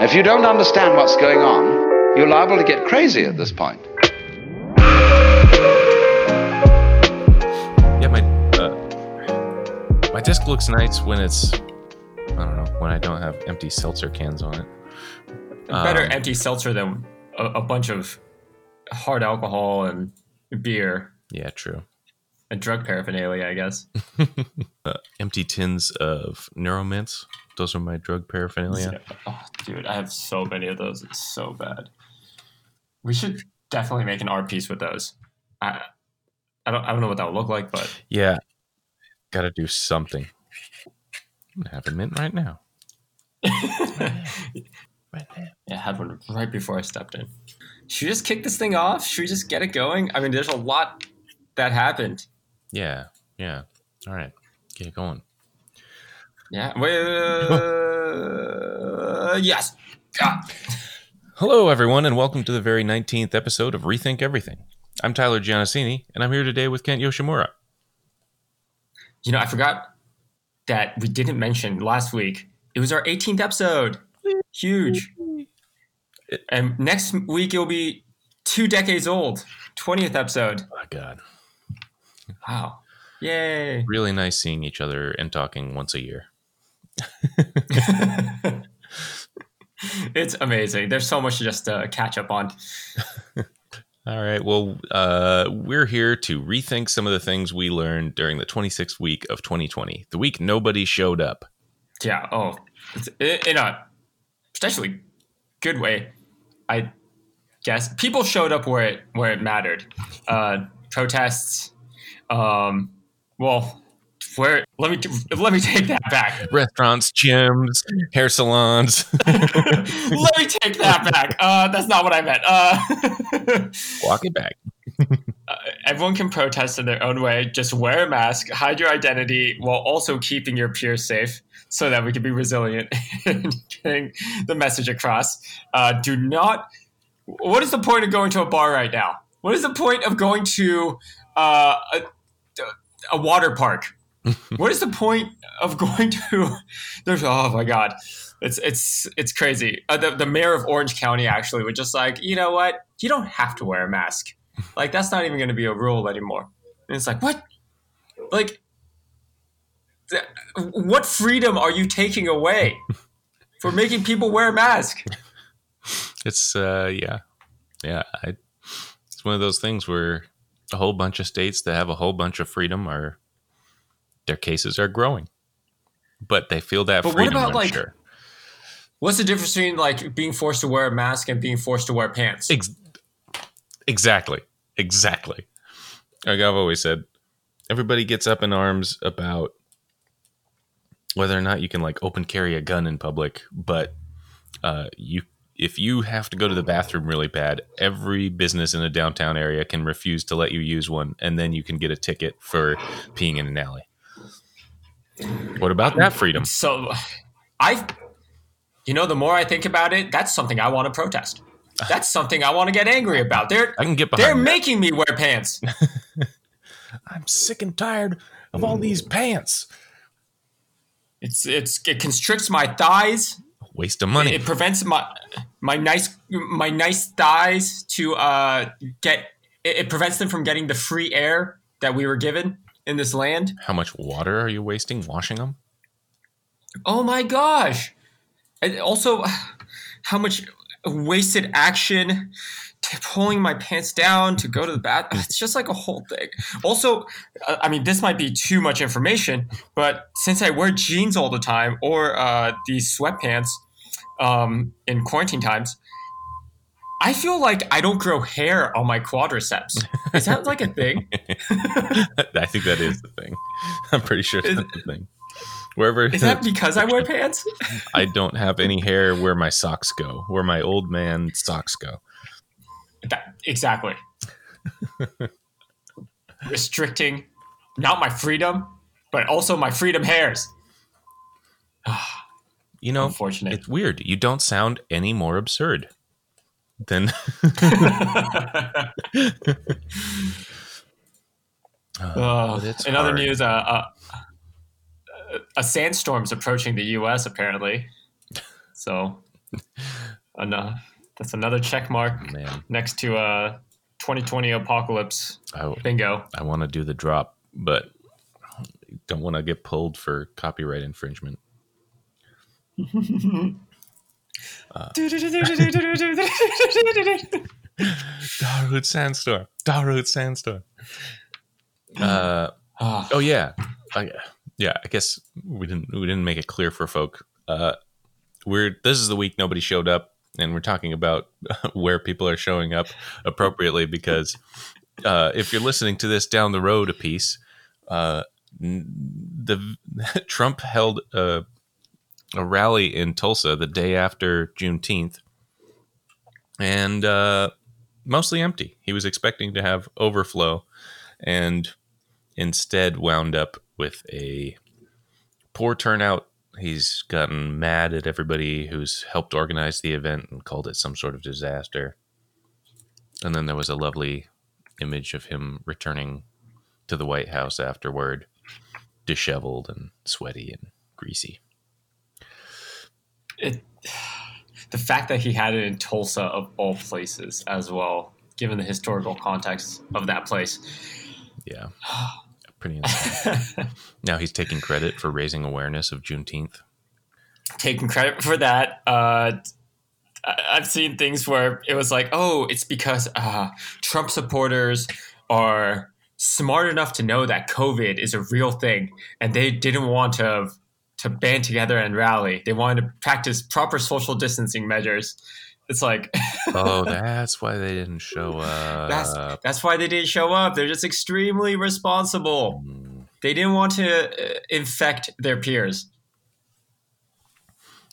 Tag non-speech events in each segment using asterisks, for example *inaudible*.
If you don't understand what's going on, you're liable to get crazy at this point. Yeah, my uh, my disc looks nice when it's I don't know when I don't have empty seltzer cans on it. Better Um, empty seltzer than a, a bunch of hard alcohol and beer Yeah, true. and drug paraphernalia, I guess. *laughs* Uh, empty tins of Neuromints. Those are my drug paraphernalia. Oh, dude, I have so many of those. It's so bad. We should definitely make an art piece with those. I, I don't, I don't know what that would look like, but Yeah, got to do something. I'm gonna have a mint right now. *laughs* Right now. Yeah, I had one right before I stepped in. Should we just kick this thing off? Should we just get it going? I mean, there's a lot that happened. Yeah, yeah. All right, get it going. Yeah. Well, yes. Ah. Hello, everyone, and welcome to the very 19th episode of Rethink Everything. I'm Tyler Giannassini, and I'm here today with Kent Yoshimura. You know, I forgot that we didn't mention last week. It was our 18th episode. Huge. And next week it'll be two decades old. 20th episode. Oh, my God. Wow. Yay. Really nice seeing each other and talking once a year. *laughs* it's amazing. There's so much to just uh, catch up on. *laughs* All right. Well, uh, we're here to rethink some of the things we learned during the 26th week of 2020, the week nobody showed up. Yeah. Oh, in a potentially good way, I guess. People showed up where it where it mattered. Uh, protests. Um, well, where? Let me let me take that back. Restaurants, gyms, hair salons. *laughs* let me take that back. Uh, that's not what I meant. Uh, *laughs* Walk it back. everyone can protest in their own way. Just wear a mask, hide your identity, while also keeping your peers safe, so that we can be resilient *laughs* in getting the message across. Uh, do not. What is the point of going to a bar right now? What is the point of going to uh, a, a water park? What is the point of going to? *laughs* There's oh my god, it's it's it's crazy. Uh, the the mayor of Orange County actually was just like, you know what? You don't have to wear a mask. Like that's not even going to be a rule anymore. And it's like, what? Like, th- what freedom are you taking away for making people wear a mask? It's, uh, yeah. Yeah. I, it's one of those things where a whole bunch of states that have a whole bunch of freedom are, their cases are growing. But they feel that But what freedom. about, I'm like, sure. What's the difference between like being forced to wear a mask and being forced to wear pants? Ex- exactly. Exactly. Like I've always said, everybody gets up in arms about whether or not you can like open carry a gun in public, but uh, you if you have to go to the bathroom really bad, every business in a downtown area can refuse to let you use one, and then you can get a ticket for peeing in an alley. What about that freedom? So, I, you know, the more I think about it, that's something I want to protest. That's something I want to get angry about. They're I can get they're that. making me wear pants. *laughs* I'm sick and tired of all these pants. It's it's it constricts my thighs. Waste of money. It prevents my my nice my nice thighs to uh get. It, it prevents them from getting the free air that we were given in this land. How much water are you wasting washing them? Oh my gosh! And also, *sighs* how much wasted action to pulling my pants down to go to the bath. *sighs* It's just like a whole thing. Also, uh, I mean, this might be too much information, but since I wear jeans all the time or uh, these sweatpants um, in quarantine times, I feel like I don't grow hair on my quadriceps. Is that like a thing? *laughs* I think that is the thing. *laughs* I'm pretty sure that's the thing. Wherever Is that *laughs* because I wear pants? I don't have any hair where my socks go, where my old man socks go. That, exactly. Restricting not my freedom, but also my freedom hairs. You know, it's weird. You don't sound any more absurd Uh, *laughs* but it's in other news, uh, uh, a sandstorm's approaching the U.S. Apparently, so Ano- that's another check mark Man, next to uh 2020 apocalypse. I, Bingo. I want to do the drop, but don't want to get pulled for copyright infringement. *laughs* Darude Sandstorm. Darude Sandstorm. Uh, Ah, oh yeah, I, yeah. I guess we didn't we didn't make it clear for folk. Uh, we're this is the week nobody showed up, and we're talking about *laughs* where people are showing up appropriately because uh, if you're listening to this down the road a piece, uh, the *laughs* Trump held a, a rally in Tulsa the day after Juneteenth, and uh, mostly empty. He was expecting to have overflow, and instead wound up with a poor turnout. He's gotten mad at everybody who's helped organize the event and called it some sort of disaster. And then there was a lovely image of him returning to the White House afterward, disheveled and sweaty and greasy. It, the fact that he had it in Tulsa of all places as well, given the historical context of that place. Yeah. *sighs* Pretty insane. *laughs* now he's taking credit for raising awareness of Juneteenth. Taking credit for that. Uh, I've seen things where it was like, oh, it's because uh, Trump supporters are smart enough to know that COVID is a real thing, and they didn't want to to band together and rally. They wanted to practice proper social distancing measures. It's like *laughs* Oh, that's why they didn't show up. that's that's why they didn't show up. They're just extremely responsible. Mm. They didn't want to uh, infect their peers.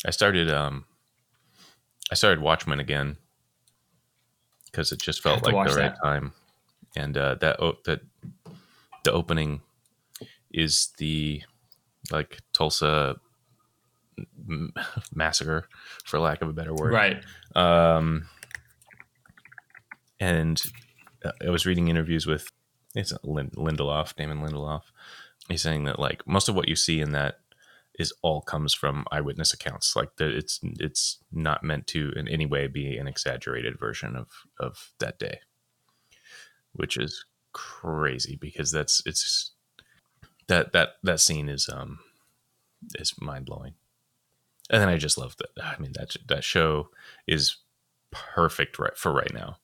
I started um I started Watchmen again because it just felt like the right that. time, and uh, that o- that the opening is the like Tulsa *laughs* massacre, for lack of a better word. Right. Um, and uh, I was reading interviews with it's Lind- Lindelof, Damon Lindelof. He's saying that like most of what you see in that is all comes from eyewitness accounts. Like that, it's it's not meant to in any way be an exaggerated version of of that day, which is crazy because that's it's that that that scene is um is mind blowing. And then I just love that. I mean that that show is perfect right for right now.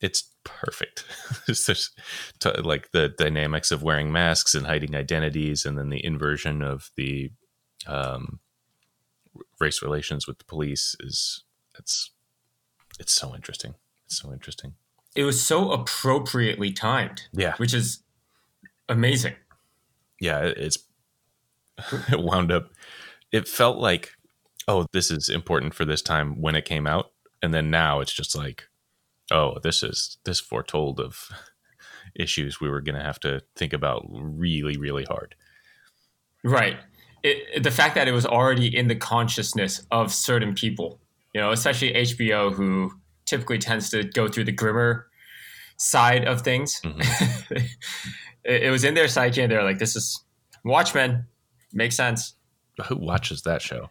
It's perfect. *laughs* it's just t- like the dynamics of wearing masks and hiding identities, and then the inversion of the um, race relations with the police is it's it's so interesting. It's so interesting. It was so appropriately timed, Yeah, which is amazing. Yeah. it- It's *laughs* it wound up. It felt like, oh, this is important for this time when it came out, and then now it's just like, oh, this is this foretold of *laughs* issues we were going to have to think about really, really hard. Right. It, the fact that it was already in the consciousness of certain people, you know, especially HBO, who typically tends to go through the grimmer side of things. Mhm. *laughs* it, it was in their psyche, and they're like, "This is Watchmen, makes sense." Who watches that show?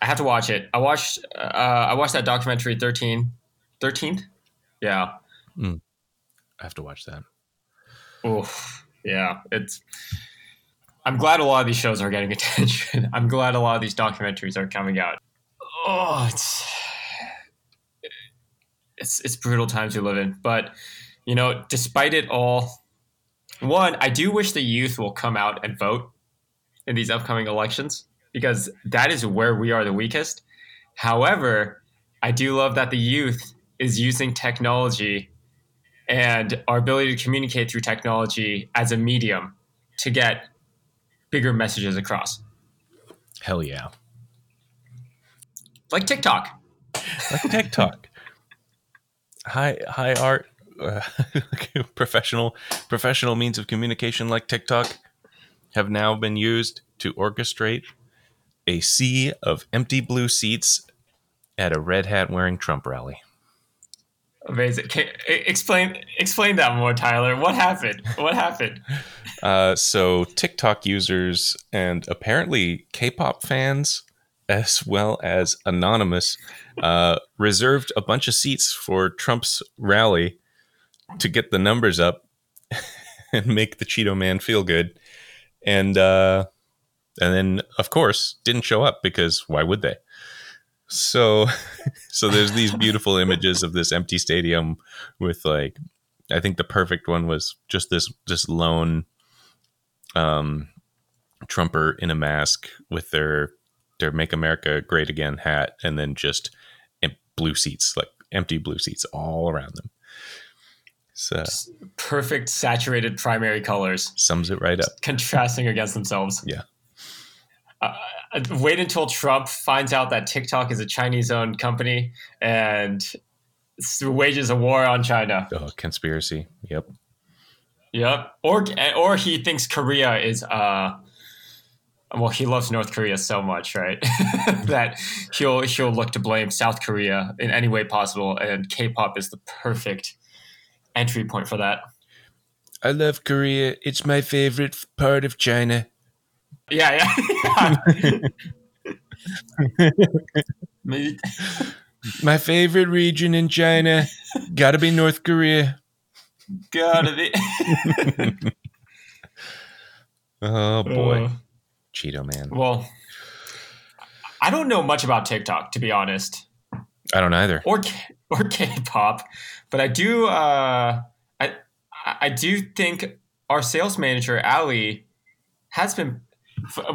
I have to watch it. I watched. Uh, I watched that documentary, 13, 13th. Yeah. I have to watch that. Oof. Yeah. It's. I'm glad a lot of these shows are getting *laughs* attention. I'm glad a lot of these documentaries are coming out. Oh, it's it's it's brutal times we live in. But you know, despite it all, one, I do wish the youth will come out and vote in these upcoming elections because that is where we are the weakest. However, I do love that the youth is using technology and our ability to communicate through technology as a medium to get bigger messages across. Hell yeah. Like TikTok. Like TikTok. *laughs* high high art uh, *laughs* professional professional means of communication like TikTok have now been used to orchestrate a sea of empty blue seats at a red hat wearing Trump rally. Amazing. Can, explain explain that more, Tyler. What happened? What happened? *laughs* Uh, so TikTok users and apparently K-pop fans as well as Anonymous, uh, reserved a bunch of seats for Trump's rally to get the numbers up *laughs* and make the Cheeto Man feel good. And uh, and then, of course, didn't show up because why would they? So, *laughs* so there's these beautiful images of this empty stadium with like, I think the perfect one was just this this lone um, Trumper in a mask with their their "Make America Great Again" hat, and then just blue seats, like empty blue seats all around them. So Perfect saturated primary colors sums it right up. contrasting against themselves. Yeah. Uh, wait until Trump finds out that TikTok is a Chinese owned company and wages a war on China. Oh, conspiracy. Yep. Yep. Or or he thinks Korea is uh well he loves North Korea so much, right? *laughs* that he'll he'll look to blame South Korea in any way possible and K-pop is the perfect entry point for that. I love Korea. It's my favorite part of China. Yeah, yeah. *laughs* Maybe- My favorite region in China. Gotta be North Korea. Gotta be. *laughs* Oh boy. Uh, Cheeto man. well, I don't know much about TikTok to be honest. I don't either. or or K-pop, but I do uh, I I do think our sales manager Ali has been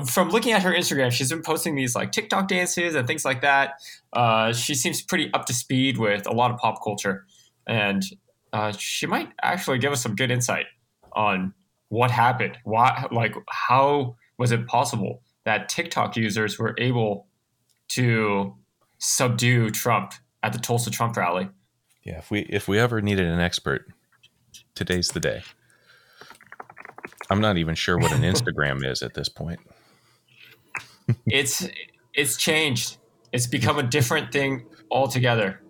from looking at her Instagram. She's been posting these like TikTok dances and things like that. Uh, she seems pretty up to speed with a lot of pop culture, and uh, she might actually give us some good insight on what happened. Why, like, how was it possible that TikTok users were able to subdue Trump at the Tulsa Trump rally. Yeah, if we if we ever needed an expert, today's the day. I'm not even sure what an *laughs* Instagram is at this point. It's it's changed. It's become a different thing altogether.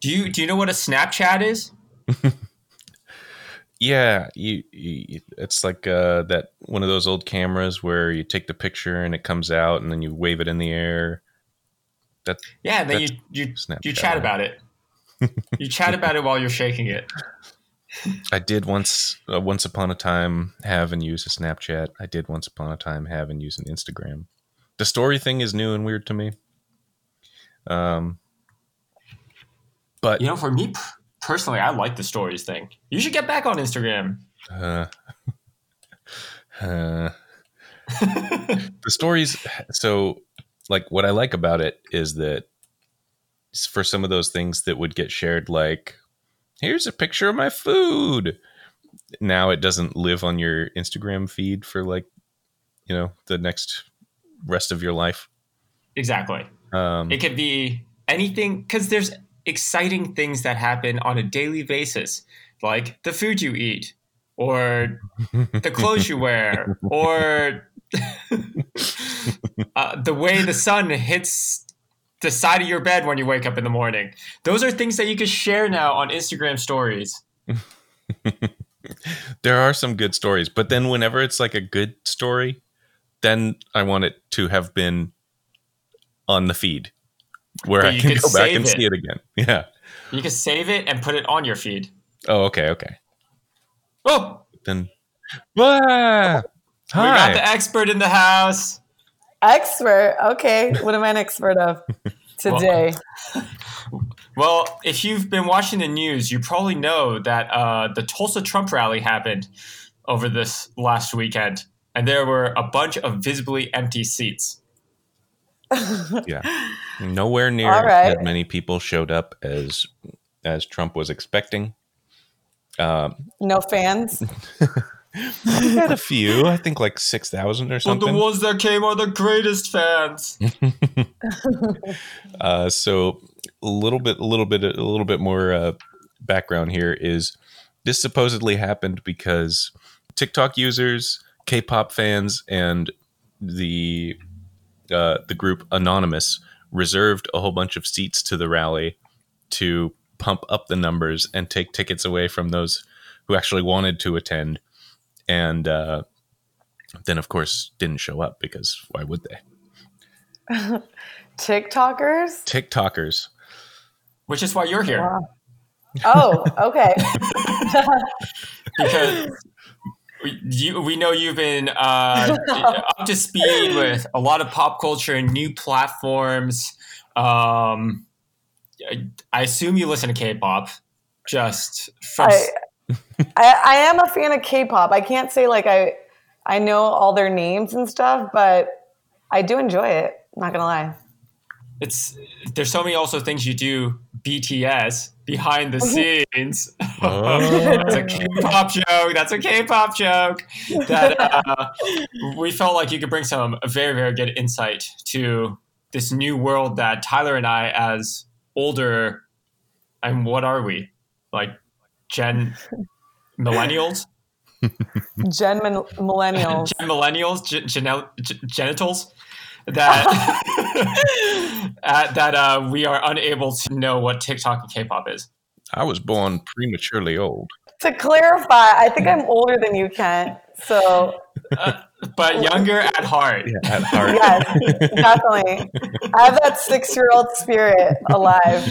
Do you do you know what a Snapchat is? *laughs* Yeah, you, you it's like uh, that one of those old cameras where you take the picture and it comes out and then you wave it in the air. That Yeah, then you you you chat right? about it. you chat about it while you're shaking it. *laughs* I did once uh, once upon a time have and use a Snapchat. I did once upon a time have and use an Instagram. The story thing is new and weird to me. Um, but You know, for me personally, I like the stories thing. You should get back on Instagram. uh, *laughs* uh, *laughs* the stories so like what i like about it is that for some of those things that would get shared like here's a picture of my food now it doesn't live on your instagram feed for like you know the next rest of your life exactly. um It could be anything because there's exciting things that happen on a daily basis, like the food you eat, or *laughs* the clothes you wear, or *laughs* uh, the way the sun hits the side of your bed when you wake up in the morning. Those are things that you can share now on Instagram stories. *laughs* there are some good stories but then whenever it's like a good story then i want it to have been on the feed where i can go back and it. see it again *laughs* yeah You can save it and put it on your feed. oh okay okay Oh, then ah, *laughs* we got the expert in the house. Expert. Okay. What am I an expert of *laughs* today? *laughs* Well, if you've been watching the news, you probably know that uh, the Tulsa Trump rally happened over this last weekend, and there were a bunch of visibly empty seats. *laughs* yeah nowhere near All right. as many people showed up as as trump was expecting um no fans. We had a few i think like 6000 or something. But the ones that came are the greatest fans. *laughs* uh so a little bit a little bit a little bit more uh background here is this supposedly happened because tiktok users k-pop fans and the uh the group anonymous reserved a whole bunch of seats to the rally to pump up the numbers and take tickets away from those who actually wanted to attend and uh then of course didn't show up because why would they *laughs* TikTokers. TikTokers. which is why you're here. Wow. Oh, okay. *laughs* because we, you, we know you've been uh, up to speed with a lot of pop culture and new platforms. Um, I, I assume you listen to K-pop, just from I, I I am a fan of K-pop. I can't say like I I know all their names and stuff, but I do enjoy it. Not gonna lie. it's there's so many also things you do BTS behind the *laughs* scenes. Oh. That's a K-pop joke. That's a K-pop joke. That uh, we felt like you could bring some very very good insight to this new world that Tyler and I, as older, and what are we like, Gen millennials, *laughs* Gen min- millennials. Gen millennials, gen- genel- g- genitals. That *laughs* uh, that uh, we are unable to know what TikTok and K-pop is. I was born prematurely old. to clarify, I think I'm older than you, Kent. So but younger at heart. Yeah, at heart. yes, definitely. I have that six-year-old spirit alive.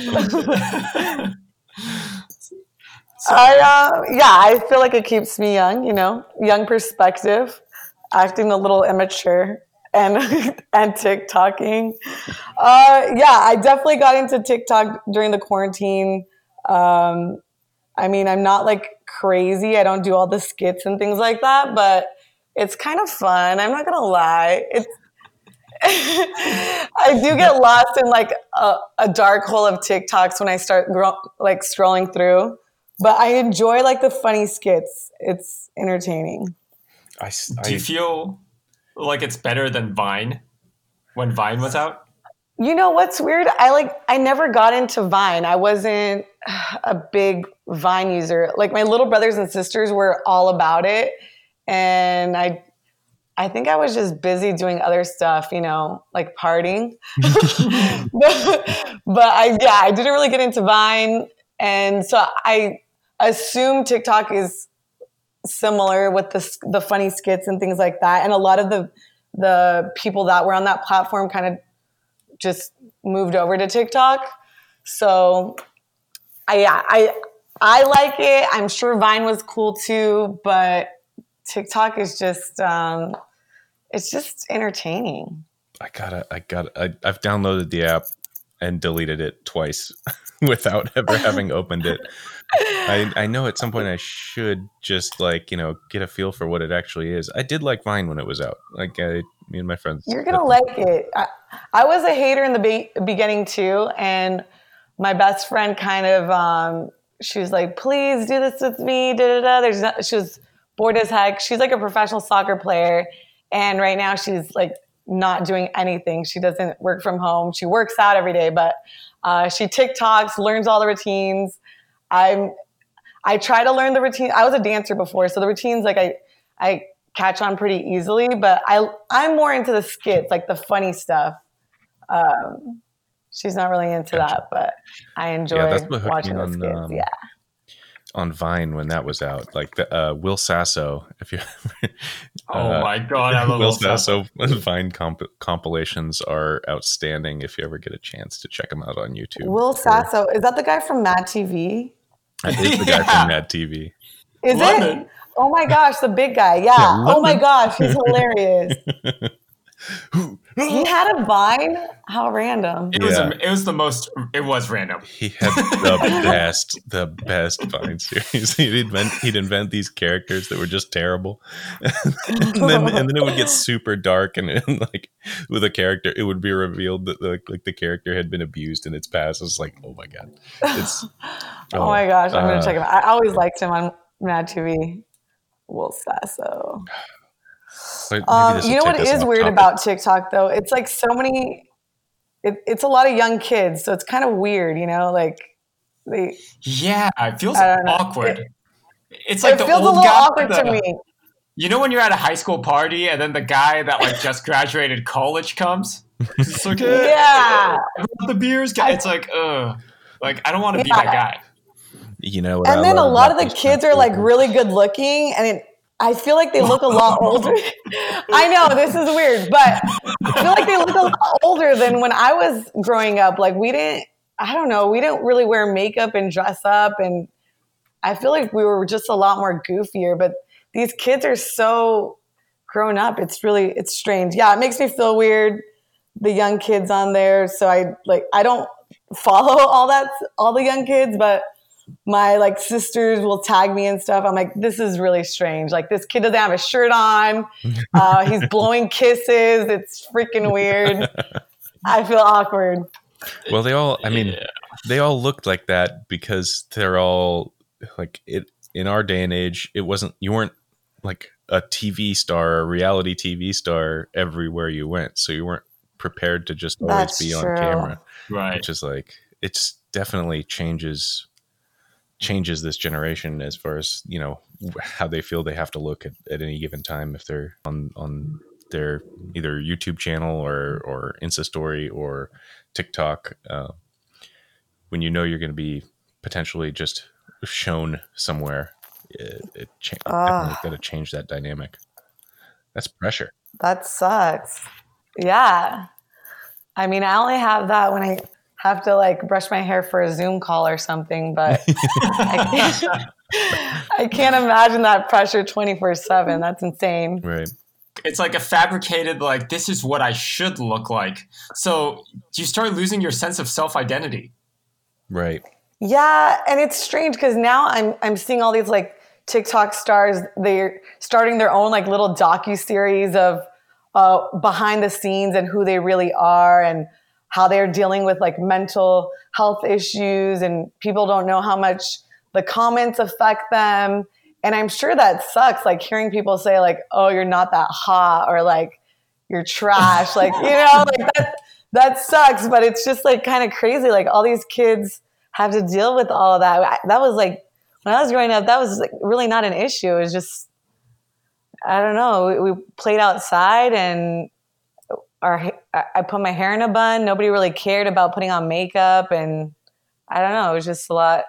*laughs* I uh, yeah, I feel like it keeps me young. You know, young perspective, acting a little immature, and *laughs* and TikToking. Uh, yeah, I definitely got into TikTok during the quarantine. Um, I mean, I'm not like crazy. I don't do all the skits and things like that, but it's kind of fun. I'm not gonna lie. It's *laughs* I do get lost in like a, a dark hole of TikToks when I start gro- like scrolling through, but I enjoy like the funny skits. It's entertaining. I, s- Do you feel like it's better than Vine when Vine was out? You know what's weird? I like I never got into Vine. I wasn't a big Vine user. Like my little brothers and sisters were all about it, and I I think I was just busy doing other stuff, you know, like partying. *laughs* *laughs* but, but I yeah, I didn't really get into Vine, and so I assume TikTok is similar with the the funny skits and things like that. And a lot of the the people that were on that platform kind of just moved over to TikTok. So I yeah, I I like it. I'm sure Vine was cool too, but TikTok is just um it's just entertaining. I gotta, I gotta, I, I've downloaded the app and deleted it twice *laughs* without ever having opened it. I, I know at some point I should just like you know get a feel for what it actually is. I did like Vine when it was out. Like I, me and my friends. You're gonna like it. I, I was a hater in the be- beginning too, and my best friend kind of um, she was like, "Please do this with me." Da da da. There's not, she was bored as heck. She's like a professional soccer player, and right now she's like not doing anything. She doesn't work from home. She works out every day, but uh, she TikToks, learns all the routines. I'm I try to learn the routine. I was a dancer before, so the routines like I I catch on pretty easily, but I I'm more into the skits, like the funny stuff. Um, she's not really into Gotcha. that, but I enjoy Yeah, that's what watching the on, skits. um, yeah. on Vine when that was out. Like the uh, Will Sasso, if you *laughs* Oh uh, my god, I love Will Will Sasso. Sasso *laughs* Vine comp- compilations are outstanding. If you ever get a chance to check them out on YouTube, Will They're- Sasso is that the guy from Mad TV? That is the guy Yeah. from Mad TV. Is London. it? Oh my gosh, the big guy. Yeah. Yeah, oh my gosh, he's *laughs* hilarious. He had a vine. How random. It was Yeah. it was the most it was random. He had the best, the best Vine series. *laughs* He'd invent, he'd invent these characters that were just terrible, *laughs* and then and then it would get super dark and, and like with a character, it would be revealed that like, like the character had been abused in its past. It's like, oh my god, it's *laughs* Oh, my gosh, I'm uh, gonna check him out. I always liked him on Mad TV. Will Sasso. But maybe Um, you know take what us is off weird topic. about TikTok though? It's like so many. It, it's a lot of young kids, so it's kind of weird, you know. Like they, Yeah, it feels I don't awkward. it's like it the feels a little guy. awkward to me. You know when you're at a high school party and then the guy that like just graduated college comes? It's like, "Eh, Yeah, I the beers, guy. It's like, ugh. Like I don't want to be that guy. You know, what I and then a lot of the kids are like really good looking, and it I feel like they look a lot *laughs* older. I know this is weird, but I feel like they look a lot older than when I was growing up. Like we didn't, I don't know, we didn't really wear makeup and dress up, and I feel like we were just a lot more goofier. But these kids are so grown up. It's really, it's strange. Yeah, it makes me feel weird. The young kids on there, so I like, I don't follow *laughs* all that, all the young kids, but my like sisters will tag me and stuff. I'm like, this is really strange. Like this kid doesn't have a shirt on. *laughs* Uh, he's blowing kisses. It's freaking weird. I feel awkward. Well, they all. I mean, they all looked like that because they're all like it. In our day and age, it wasn't. You weren't like a TV star, a reality TV star everywhere you went, so you weren't prepared to just always That's be true. on camera. Right. Which is like it's definitely changes changes this generation as far as you know how they feel they have to look at, at any given time if they're on on their either YouTube channel or or Insta story or TikTok. Uh, when you know you're going to be potentially just shown somewhere, it, it cha- Ah. definitely got to change that dynamic. That's pressure. That sucks. Yeah. I mean, I only have that when I have to like brush my hair for a Zoom call or something, but *laughs* I, can't, I can't imagine that pressure 24 7. That's insane. Right. it's like a fabricated like this is what I should look like. So you start losing your sense of self identity. Right. Yeah, and it's strange because now I'm I'm seeing all these like TikTok stars. They're starting their own like little docu series of uh, behind the scenes and who they really are and how they're dealing with like mental health issues and people don't know how much the comments affect them. And I'm sure that sucks. Like hearing people say like, "Oh, you're not that hot," or like, "You're trash." like you know, *laughs* like that that sucks. But it's just like kind of crazy. Like all these kids have to deal with all of that. That was like when I was growing up, that was like really not an issue. It was just I don't know. We, we played outside and our I I put my hair in a bun. Nobody really cared about putting on makeup and I don't know. It was just a lot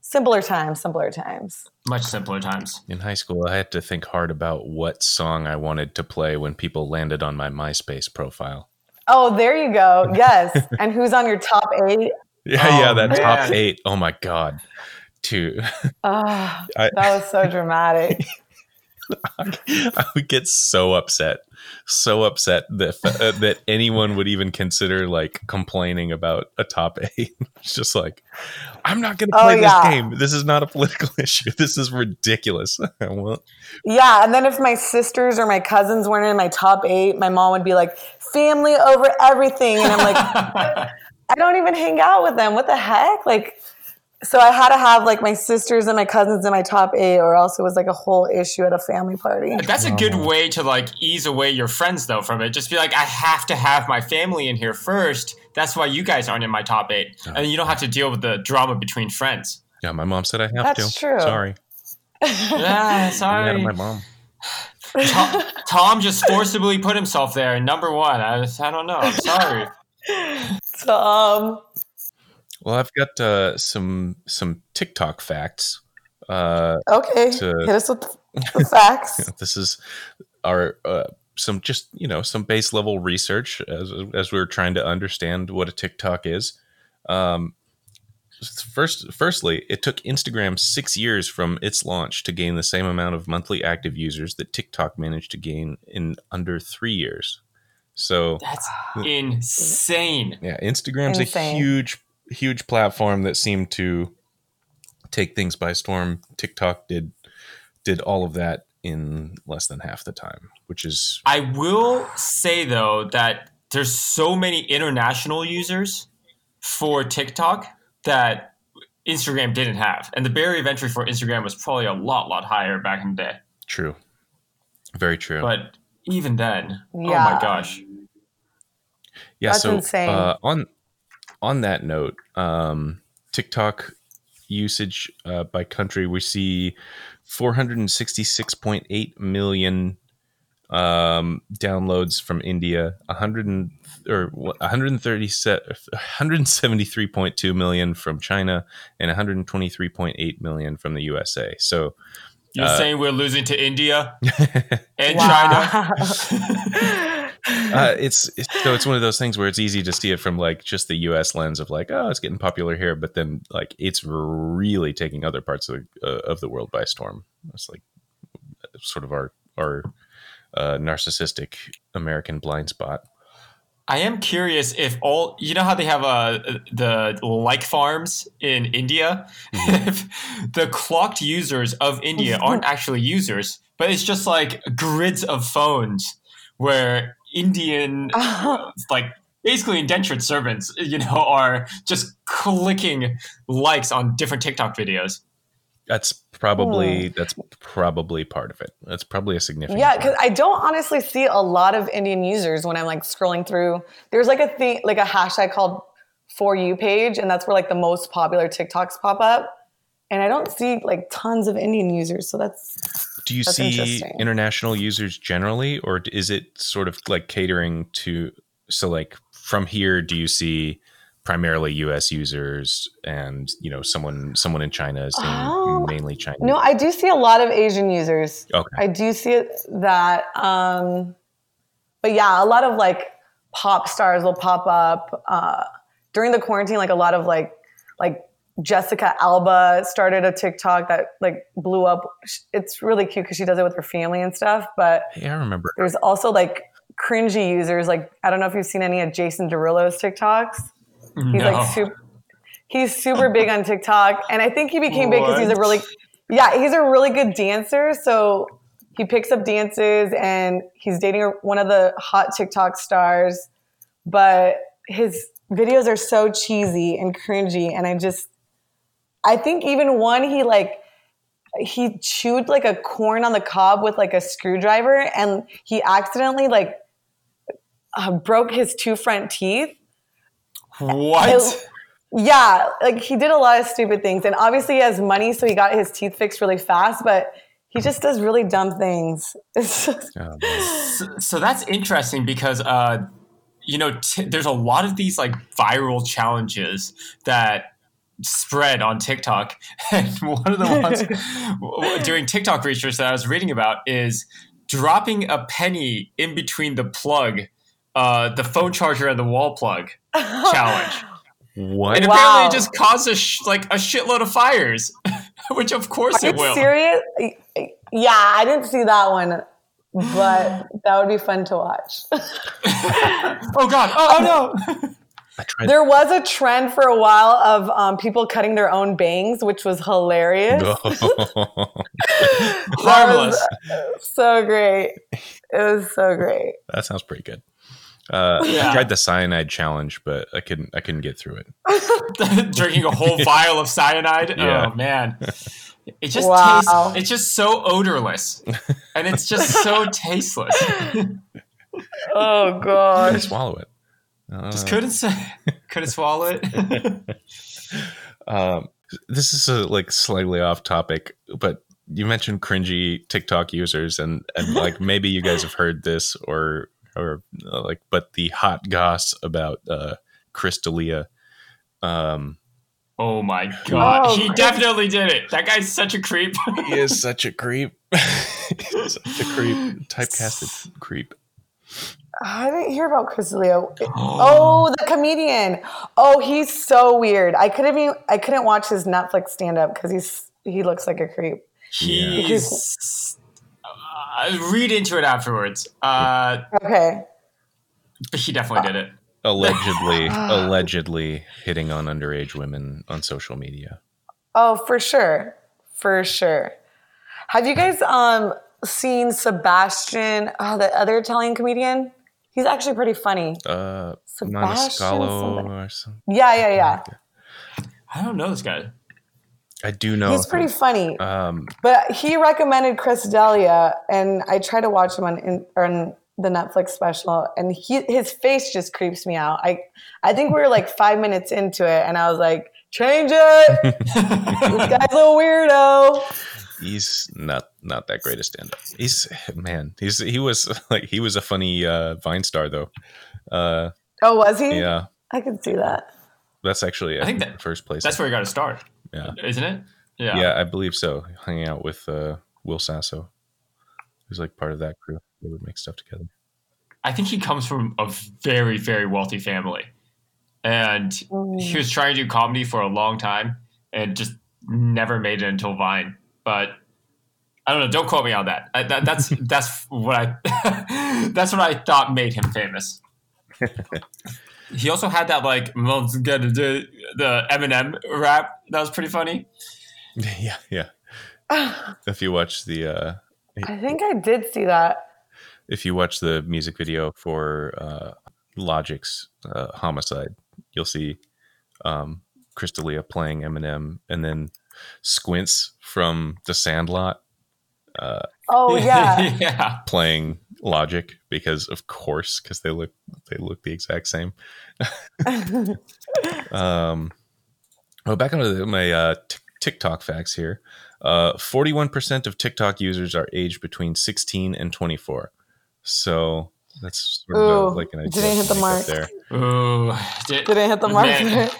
simpler times, simpler times. Much simpler times. In high school, I had to think hard about what song I wanted to play when people landed on my MySpace profile. Oh, there you go. Yes. *laughs* and who's on your top eight? Yeah, Oh, yeah, that top eight. Oh my god, two. Oh, *laughs* I, that was so dramatic. *laughs* *laughs* I would get so upset, so upset that uh, that anyone would even consider like complaining about a top *laughs* eight. It's just like, I'm not going to Oh, play yeah. this game. This is not a political *laughs* issue. This is ridiculous. Want Yeah, and then if my sisters or my cousins weren't in my top eight, my mom would be like, "Family over everything," and I'm like, I don't even hang out with them. What the heck? Like, so I had to have like my sisters and my cousins in my top eight, or else it was like a whole issue at a family party. That's a good um, way to like ease away your friends though from it. Just be like, I have to have my family in here first. That's why you guys aren't in my top eight, and you don't have to deal with the drama between friends. Yeah, my mom said I have That's to. true. Sorry. *laughs* Yeah, I'm mad sorry. my mom. Tom, Tom just forcibly put himself there number one. I, I don't know. I'm sorry. *laughs* Tom, Well, I've got uh, some some TikTok facts. Uh, okay, To- hit us with the facts. *laughs* this is our uh, some just you know some base level research as as we were trying to understand what a TikTok is. Um, first, firstly, it took Instagram six years from its launch to gain the same amount of monthly active users that TikTok managed to gain in under three years. So That's insane. yeah, Instagram's Insane. a huge, huge platform that seemed to take things by storm. TikTok did did all of that in less than half the time, which is I will say though that there's so many international users for TikTok that Instagram didn't have, and the barrier of entry for Instagram was probably a lot, lot higher back in the day. true. Very true. But even then, oh my gosh, yeah. That's so insane. Uh, on on that note, um, TikTok usage uh, by country, we see 466.8 million um, downloads from India, 100 and, or 130 173.2 million from China, and 123.8 million from the USA. So You're Uh, saying we're losing to India *laughs* and China? *laughs* uh, it's, it's so it's one of those things where it's easy to see it from like just the U.S. lens of like, oh, it's getting popular here, but then like it's really taking other parts of uh, of the world by storm. It's like sort of our our uh, narcissistic American blind spot. I am curious if all you know how they have uh, the like farms in India. *laughs* if the clocked users of India aren't actually users, but it's just like grids of phones where Indian *laughs* uh-huh. like basically indentured servants, you know, *laughs* are just clicking likes on different TikTok videos. That's probably hmm. that's probably part of it. That's probably a significant. Yeah, because I don't honestly see a lot of Indian users when I'm like scrolling through. There's like a thing, like a hashtag called For You page, and that's where like the most popular TikToks pop up. And I don't see like tons of Indian users, so that's Do you That's see international users generally, or is it sort of like catering to? So, like from here, do you see primarily U.S. users, and you know, someone someone in China is Oh. mainly Chinese? no. I do see a lot of Asian users. Okay. I do see that. Um, but yeah, a lot of like pop stars will pop up uh, during the quarantine. Like a lot of like like Jessica Alba started a TikTok that like blew up. It's really cute because she does it with her family and stuff. But yeah, I remember. there's also like cringy users. Like I don't know if you've seen any of Jason Derulo's TikToks. He's No. like super. He's super big on TikTok, and I think he became big because he's a really, yeah, he's a really good dancer. So he picks up dances, and he's dating one of the hot TikTok stars. But his videos are so cheesy and cringy, and I just, I think even one he like he chewed like a corn on the cob with like a screwdriver, and he accidentally like uh, broke his two front teeth. what? It- yeah, like he did a lot of stupid things, and obviously he has money, so he got his teeth fixed really fast. But he just does really dumb things. *laughs* It's just, man. so, so that's interesting because uh, you know t- there's a lot of these like viral challenges that spread on TikTok, *laughs* and one of the ones w- *laughs* w- during TikTok research that I was reading about is dropping a penny in between the plug, uh, the phone charger and the wall plug *laughs* challenge. What? And Wow. apparently, it just caused a sh- like a shitload of fires, which of course Are it you will. serious? Yeah, I didn't see that one, but that would be fun to watch. oh God! Oh, oh no! I tried. there was a trend for a while of um, people cutting their own bangs, which was hilarious. *laughs* *laughs* Harmless. So great. It was so great. that sounds pretty good. Uh, I tried the cyanide challenge, but I couldn't. I couldn't get through it. *laughs* Drinking a whole vial of cyanide. Yeah. Oh man, it just Wow. tastes. It's just so odorless, and it's just so tasteless. Oh God. I gosh. swallow it. Uh, Just couldn't say, *laughs* couldn't swallow it. *laughs* Um, this is a, like slightly off topic, but you mentioned cringy TikTok users, and and *laughs* like maybe you guys have heard this or or uh, like, but the hot goss about uh, Chris D'Elia. Um, oh my God, Oh, he Chris- definitely did it. That guy's such a creep. he is such a creep. He's such a creep, typecasted creep. I didn't hear about Chris Leo. *gasps* Oh, the comedian. Oh, he's so weird. I couldn't even I couldn't watch his Netflix stand up because he's he looks like a creep. He's. Uh, read into it afterwards. Uh, Okay. but he definitely did it. Allegedly, *sighs* allegedly hitting on underage women on social media. Oh, for sure. For sure. Have you guys um seen Sebastian, oh, the other Italian comedian? He's actually pretty funny. Uh, Sebastian or something. Yeah, yeah, yeah. I don't know this guy. I do know. He's pretty funny. Um, But he recommended Chris D'Elia, and I tried to watch him on, in, on the Netflix special, and he, his face just creeps me out. I I think we were like five minutes into it, and I was like, "Change it! *laughs* this guy's a weirdo." He's not not that great a stand up. He's man, he's he was *laughs* like he was a funny uh Vine star though. Uh Oh, was he? yeah. I can see that. That's actually I think that- first place. That's where you got to start, yeah. isn't it? yeah. yeah, I believe so. Hanging out with uh Will Sasso, who's like part of that crew. They would make stuff together. I think he comes from a very, very wealthy family. And he was trying to do comedy for a long time and just never made it until Vine. But I don't know. Don't quote me on that. I, that that's *laughs* that's what I *laughs* that's what I thought made him famous. *laughs* he also had that like "Mom's gonna do the Eminem rap. That was pretty funny. yeah, yeah. *sighs* if you watch the uh, I think I did see that. if you watch the music video for uh, Logic's uh, Homicide, you'll see um, Chris D'Elia playing Eminem, and then Squints from The Sandlot Oh yeah. *laughs* *laughs* yeah. playing Logic because, of course, because they look they look the exact same. *laughs* um, well, back onto the, my uh, t- TikTok facts here. Uh, 41% of TikTok users are aged between 16 and 24. So that's sort of a- Ooh, like an idea didn't hit the mark. there. Ooh, did, Didn't hit the mark. Man.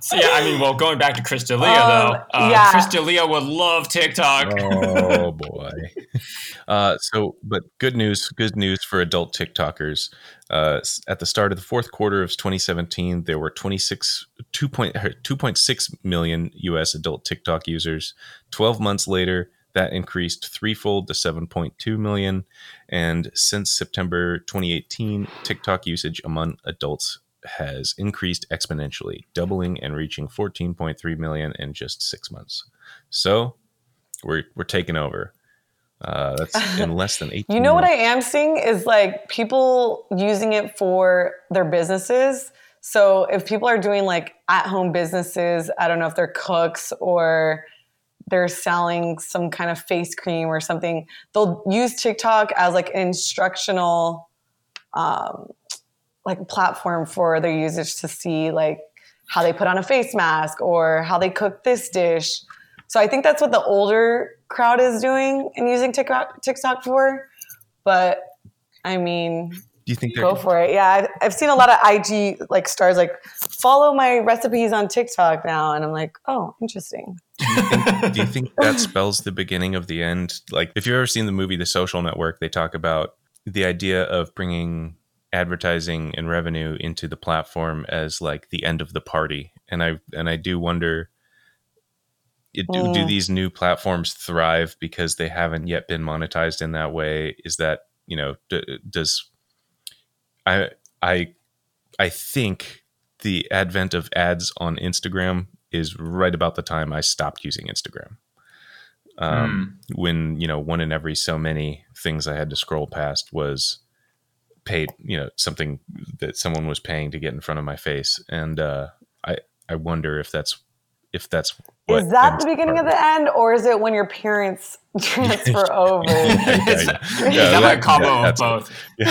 So, yeah, I mean, well, going back to Chris D'Elia, Um, though, uh, yeah. Chris D'Elia would love TikTok. oh boy. *laughs* Uh, so, but good news, good news for adult TikTokers. Uh, at the start of the fourth quarter of 2017, there were 26, 2 point, er, 2.6 million US adult TikTok users. 12 months later, that increased threefold to 7.2 million. And since September 2018, TikTok usage among adults has increased exponentially, doubling and reaching 14.3 million in just six months. So, we're we're taking over. Uh, that's *laughs* in less than 18 You know what I am seeing is like people using it for their businesses. So if people are doing like at home businesses, I don't know if they're cooks or they're selling some kind of face cream or something, they'll use TikTok as like an instructional um, like a platform for their users to see like how they put on a face mask or how they cook this dish. So I think that's what the older crowd is doing and using TikTok TikTok for. But I mean, Do you think go for it. Yeah, I've, I've seen a lot of IG like stars like follow my recipes on TikTok now, and I'm like, oh, interesting. do you think that spells the beginning of the end? Like, if you've ever seen the movie The Social Network, they talk about the idea of bringing advertising and revenue into the platform as like the end of the party. And I and I do wonder, it, do, do Mm. these new platforms thrive because they haven't yet been monetized in that way? Is that you know d- does I I I think the advent of ads on Instagram is right about the time I stopped using Instagram. Um, When you know, one in every so many things I had to scroll past was paid. You know, something that someone was paying to get in front of my face, and uh, I I wonder if that's if that's what is that the beginning of the end, or is it when your parents *laughs* transfer over? yeah, yeah, Is yeah. that combo yeah, of both? *laughs* Yeah,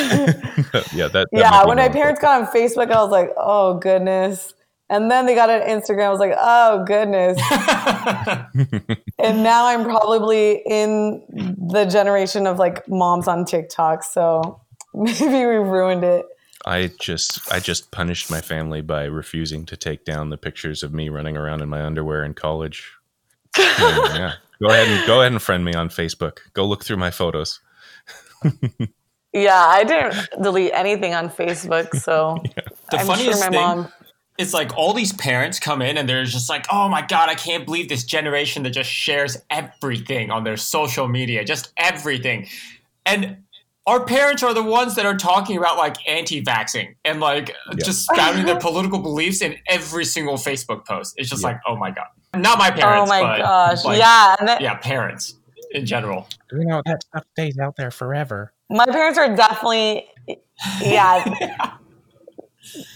yeah, that, that yeah, when my parents got on Facebook, I was like, oh goodness. And then they got on Instagram. I was like, oh goodness. *laughs* and now I'm probably in the generation of like moms on TikTok. So *laughs* maybe we ruined it. I just I just punished my family by refusing to take down the pictures of me running around in my underwear in college. Yeah, *laughs* yeah. Go ahead and go ahead and friend me on Facebook. Go look through my photos. *laughs* Yeah, I didn't delete anything on Facebook. So The I'm funniest sure my thing mom. it's like all these parents come in and they're just like, oh my God, I can't believe this generation that just shares everything on their social media, just everything. And our parents are the ones that are talking about like anti vaxxing and like just spouting their political beliefs in every single Facebook post. It's just Yeah. like, oh my God. Not my oh parents. Oh my but, gosh. like, yeah. And then, Yeah, parents in general. You know that stuff stays out there forever. My parents are definitely, yeah. *laughs*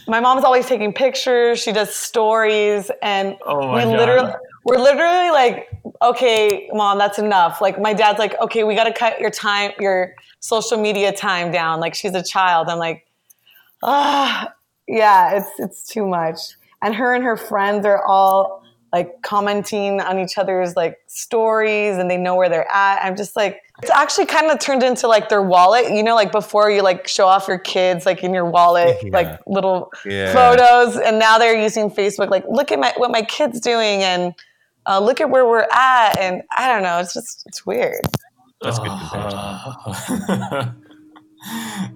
My mom's always taking pictures. She does stories, and Oh we God. literally, we're literally like, okay, mom, that's enough. Like my dad's like, okay, we got to cut your time, your social media time down. Like she's a child. I'm like, ah, yeah, it's it's too much. And her and her friends are all like commenting on each other's like stories and they know where they're at. I'm just like, it's actually kind of turned into like their wallet, you know, like before you like show off your kids like in your wallet, *laughs* Yeah. like little Yeah. photos. And now they're using Facebook, like, look at my, what my kid's doing and uh, look at where we're at. And I don't know, it's just, it's weird. That's a good comparison.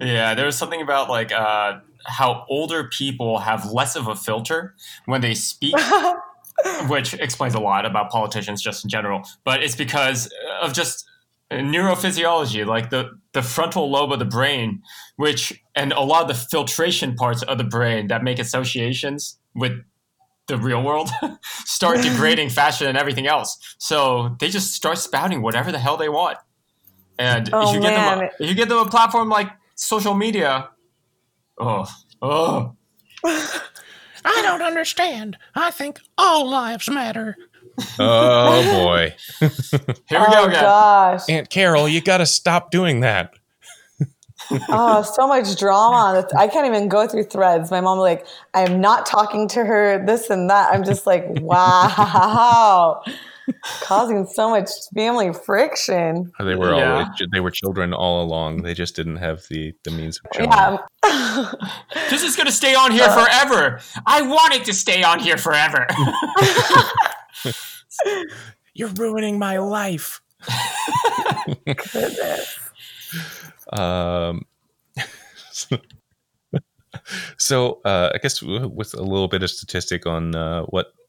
*laughs* yeah, there's something about like uh, how older people have less of a filter when they speak, *laughs* which explains a lot about politicians just in general. But it's because of just neurophysiology, like the the frontal lobe of the brain, which and a lot of the filtration parts of the brain that make associations with the real world *laughs* start degrading faster than everything else. So they just start spouting whatever the hell they want. And Oh, if you get them, a, if you get them a platform like social media, oh, oh, *laughs* I don't understand. I think all lives matter. Oh *laughs* boy, *laughs* here we go oh again. gosh. Aunt Carol, you got to stop doing that. Oh, so much drama. I can't even go through threads. My mom like, I am not talking to her, this and that. I'm just like, wow. Causing so much family friction. They were Yeah. always they were children all along. They just didn't have the the means of showing. Yeah. *laughs* This is going to stay on here forever. I want it to stay on here forever. *laughs* You're ruining my life. Goodness. Um, *laughs* so uh, I guess with a little bit of statistic on uh, what, wh-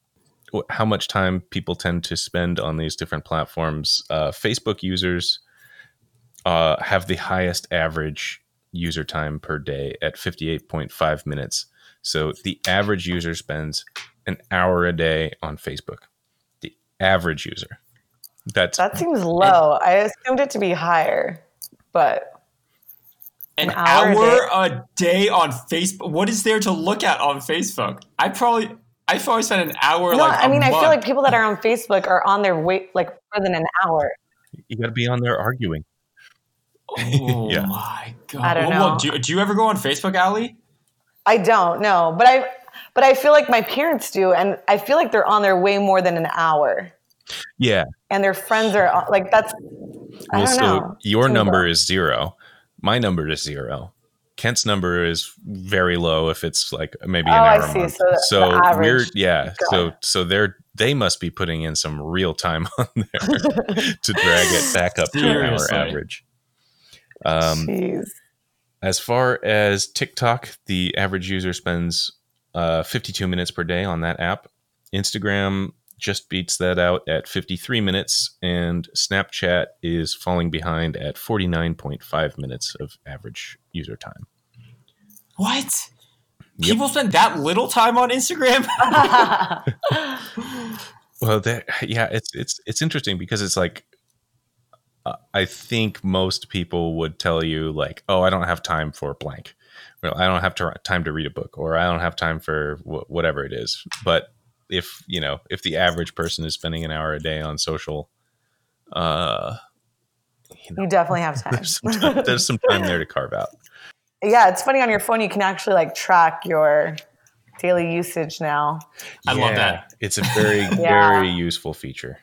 how much time people tend to spend on these different platforms, uh, Facebook users uh, have the highest average user time per day at 58.5 minutes. So the average user spends an hour a day on Facebook. The average user. That's That seems low. I assumed it to be higher, but An An hour hour, a a day on Facebook. What is there to look at on Facebook? I probably, I probably spent an hour. no, like I a mean, I feel like people that are on Facebook are on their wait like more than an hour. you got to be on there arguing. Oh *laughs* Yeah. my god! I don't Well, well, know. do, do you ever go on Facebook, Ali? I don't know, but I but I feel like my parents do, and I feel like they're on there way more than an hour, Yeah. and their friends are like that's. I Well, don't so know. your number is zero. My number is zero. Kent's number is very low if it's like maybe an Oh, I hour a see. month. So the- So, the we're yeah. Got So so they're they must be putting in some real time *laughs* on there *laughs* to drag it back up to an hour average. Um, Jeez. as far as TikTok, the average user spends uh, 52 minutes per day on that app. Instagram just beats that out at 53 minutes, and Snapchat is falling behind at 49.5 minutes of average user time. What? Yep. People spend that little time on Instagram? *laughs* *laughs* Well, that yeah, it's it's it's interesting because it's like uh, I think most people would tell you like, "Oh, I don't have time for blank." Well, I don't have to, time to read a book, or I don't have time for wh- whatever it is. But if you know, if the average person is spending an hour a day on social, uh, you know, You definitely have *laughs* time. there's some time, there's some time there to *laughs* carve out. yeah, it's funny on your phone. You can actually like track your daily usage now, I love that. It's a very *laughs* Yeah. very useful feature.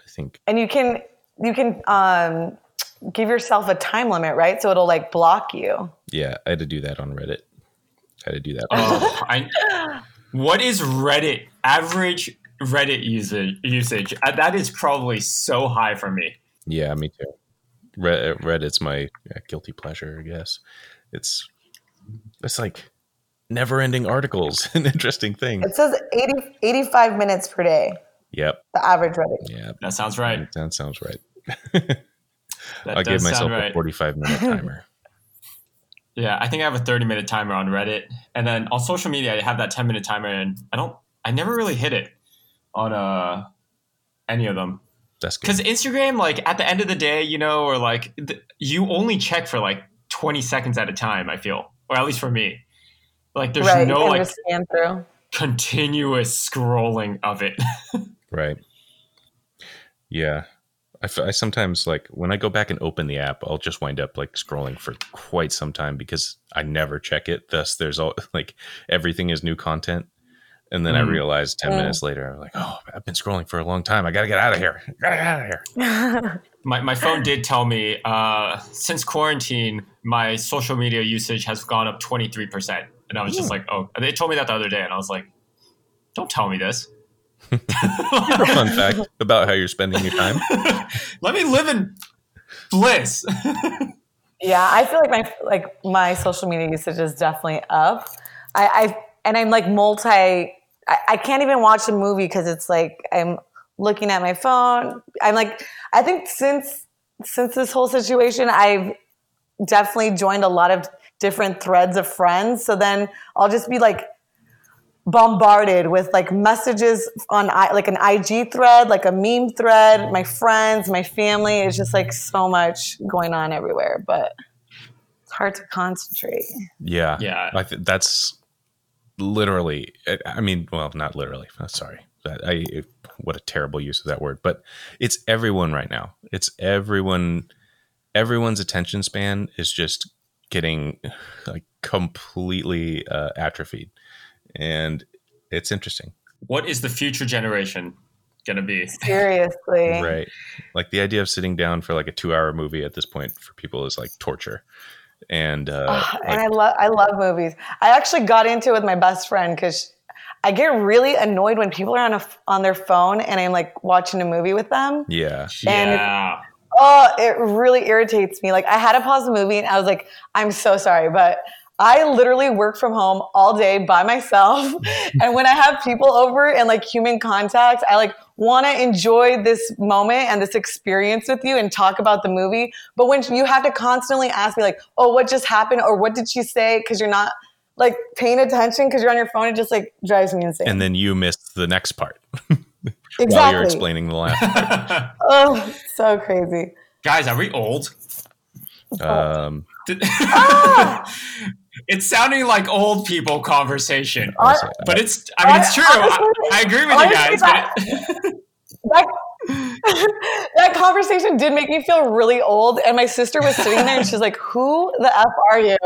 I think. and you can you can um, give yourself a time limit, right? So it'll like block you. Yeah, I had to do that on Reddit. I had to do that. Oh, I, what is Reddit average Reddit usage? Usage Uh, that is probably so high for me. Yeah, me too. Re- Reddit's my uh, guilty pleasure, I guess. It's it's like never-ending articles *laughs* and interesting things. It says 80, 85 minutes per day, Yep. the average Reddit. Yeah, That sounds right. that sounds right. I'll give myself sound a 45 minute *laughs* timer. Yeah, I think I have a 30 minute timer on Reddit. And then on social media, I have that 10 minute timer, and I don't, I never really hit it on uh, any of them. That's. Because Instagram, like at the end of the day, you know, or like th- you only check for like 20 seconds at a time, I feel, or at least for me. Like there's right. no like just scan through. continuous scrolling of it. *laughs* Right. Yeah. I, f- I sometimes like when I go back and open the app, I'll just wind up like scrolling for quite some time because I never check it. Thus, there's all *laughs* like everything is new content. And then I realized 10 Mm. minutes later, I'm like, oh, I've been scrolling for a long time. I got to get out of here. Gotta get out of here. *laughs* my, my phone did tell me uh, since quarantine, my social media usage has gone up 23%. And I was just like, oh, they told me that the other day. And I was like, don't tell me this. *laughs* Fun fact about how you're spending your time. *laughs* Let me live in bliss. Yeah, I feel like my like my social media usage is definitely up. I, I and I'm like multi. I, I can't even watch a movie because it's like I'm looking at my phone. I'm like I think since since this whole situation, I've definitely joined a lot of different threads of friends. So then I'll just be like bombarded with like messages on I, like an IG thread, like a meme thread, my friends, my family. It's just like so much going on everywhere, but it's hard to concentrate. Yeah. Yeah. I th- that's literally, I- I mean, well, not literally. uh, Sorry. That I, what a terrible use of that word, but it's everyone right now. It's everyone, everyone's attention span is just getting like completely uh, atrophied. And it's interesting. what is the future generation gonna be? Seriously. Right. Like the idea of sitting down for like a two hour movie at this point for people is like torture. And, uh, Ugh, and like- I love I love movies. I actually got into it with my best friend because I get really annoyed when people are on a f- on their phone and I'm like watching a movie with them. yeah. And- yeah. Oh, it really irritates me. Like I had to pause the movie and I was like, I'm so sorry, but I literally work from home all day by myself. *laughs* and when I have people over and like human contact, I like want to enjoy this moment and this experience with you and talk about the movie. But when you have to constantly ask me like, "Oh, what just happened?" or "What did she say?" because you're not like paying attention because you're on your phone, it just like drives me insane. And then you missed the next part exactly. *laughs* while you're explaining the last. *laughs* Oh, so crazy. Guys, are we old? Um, Ah! It's sounding like old people conversation, honestly, but it's. I mean, it's true. I, Honestly- I agree with you honestly, guys. But that, *laughs* that conversation did make me feel really old. And my sister was sitting there and she's like, Who the F are you?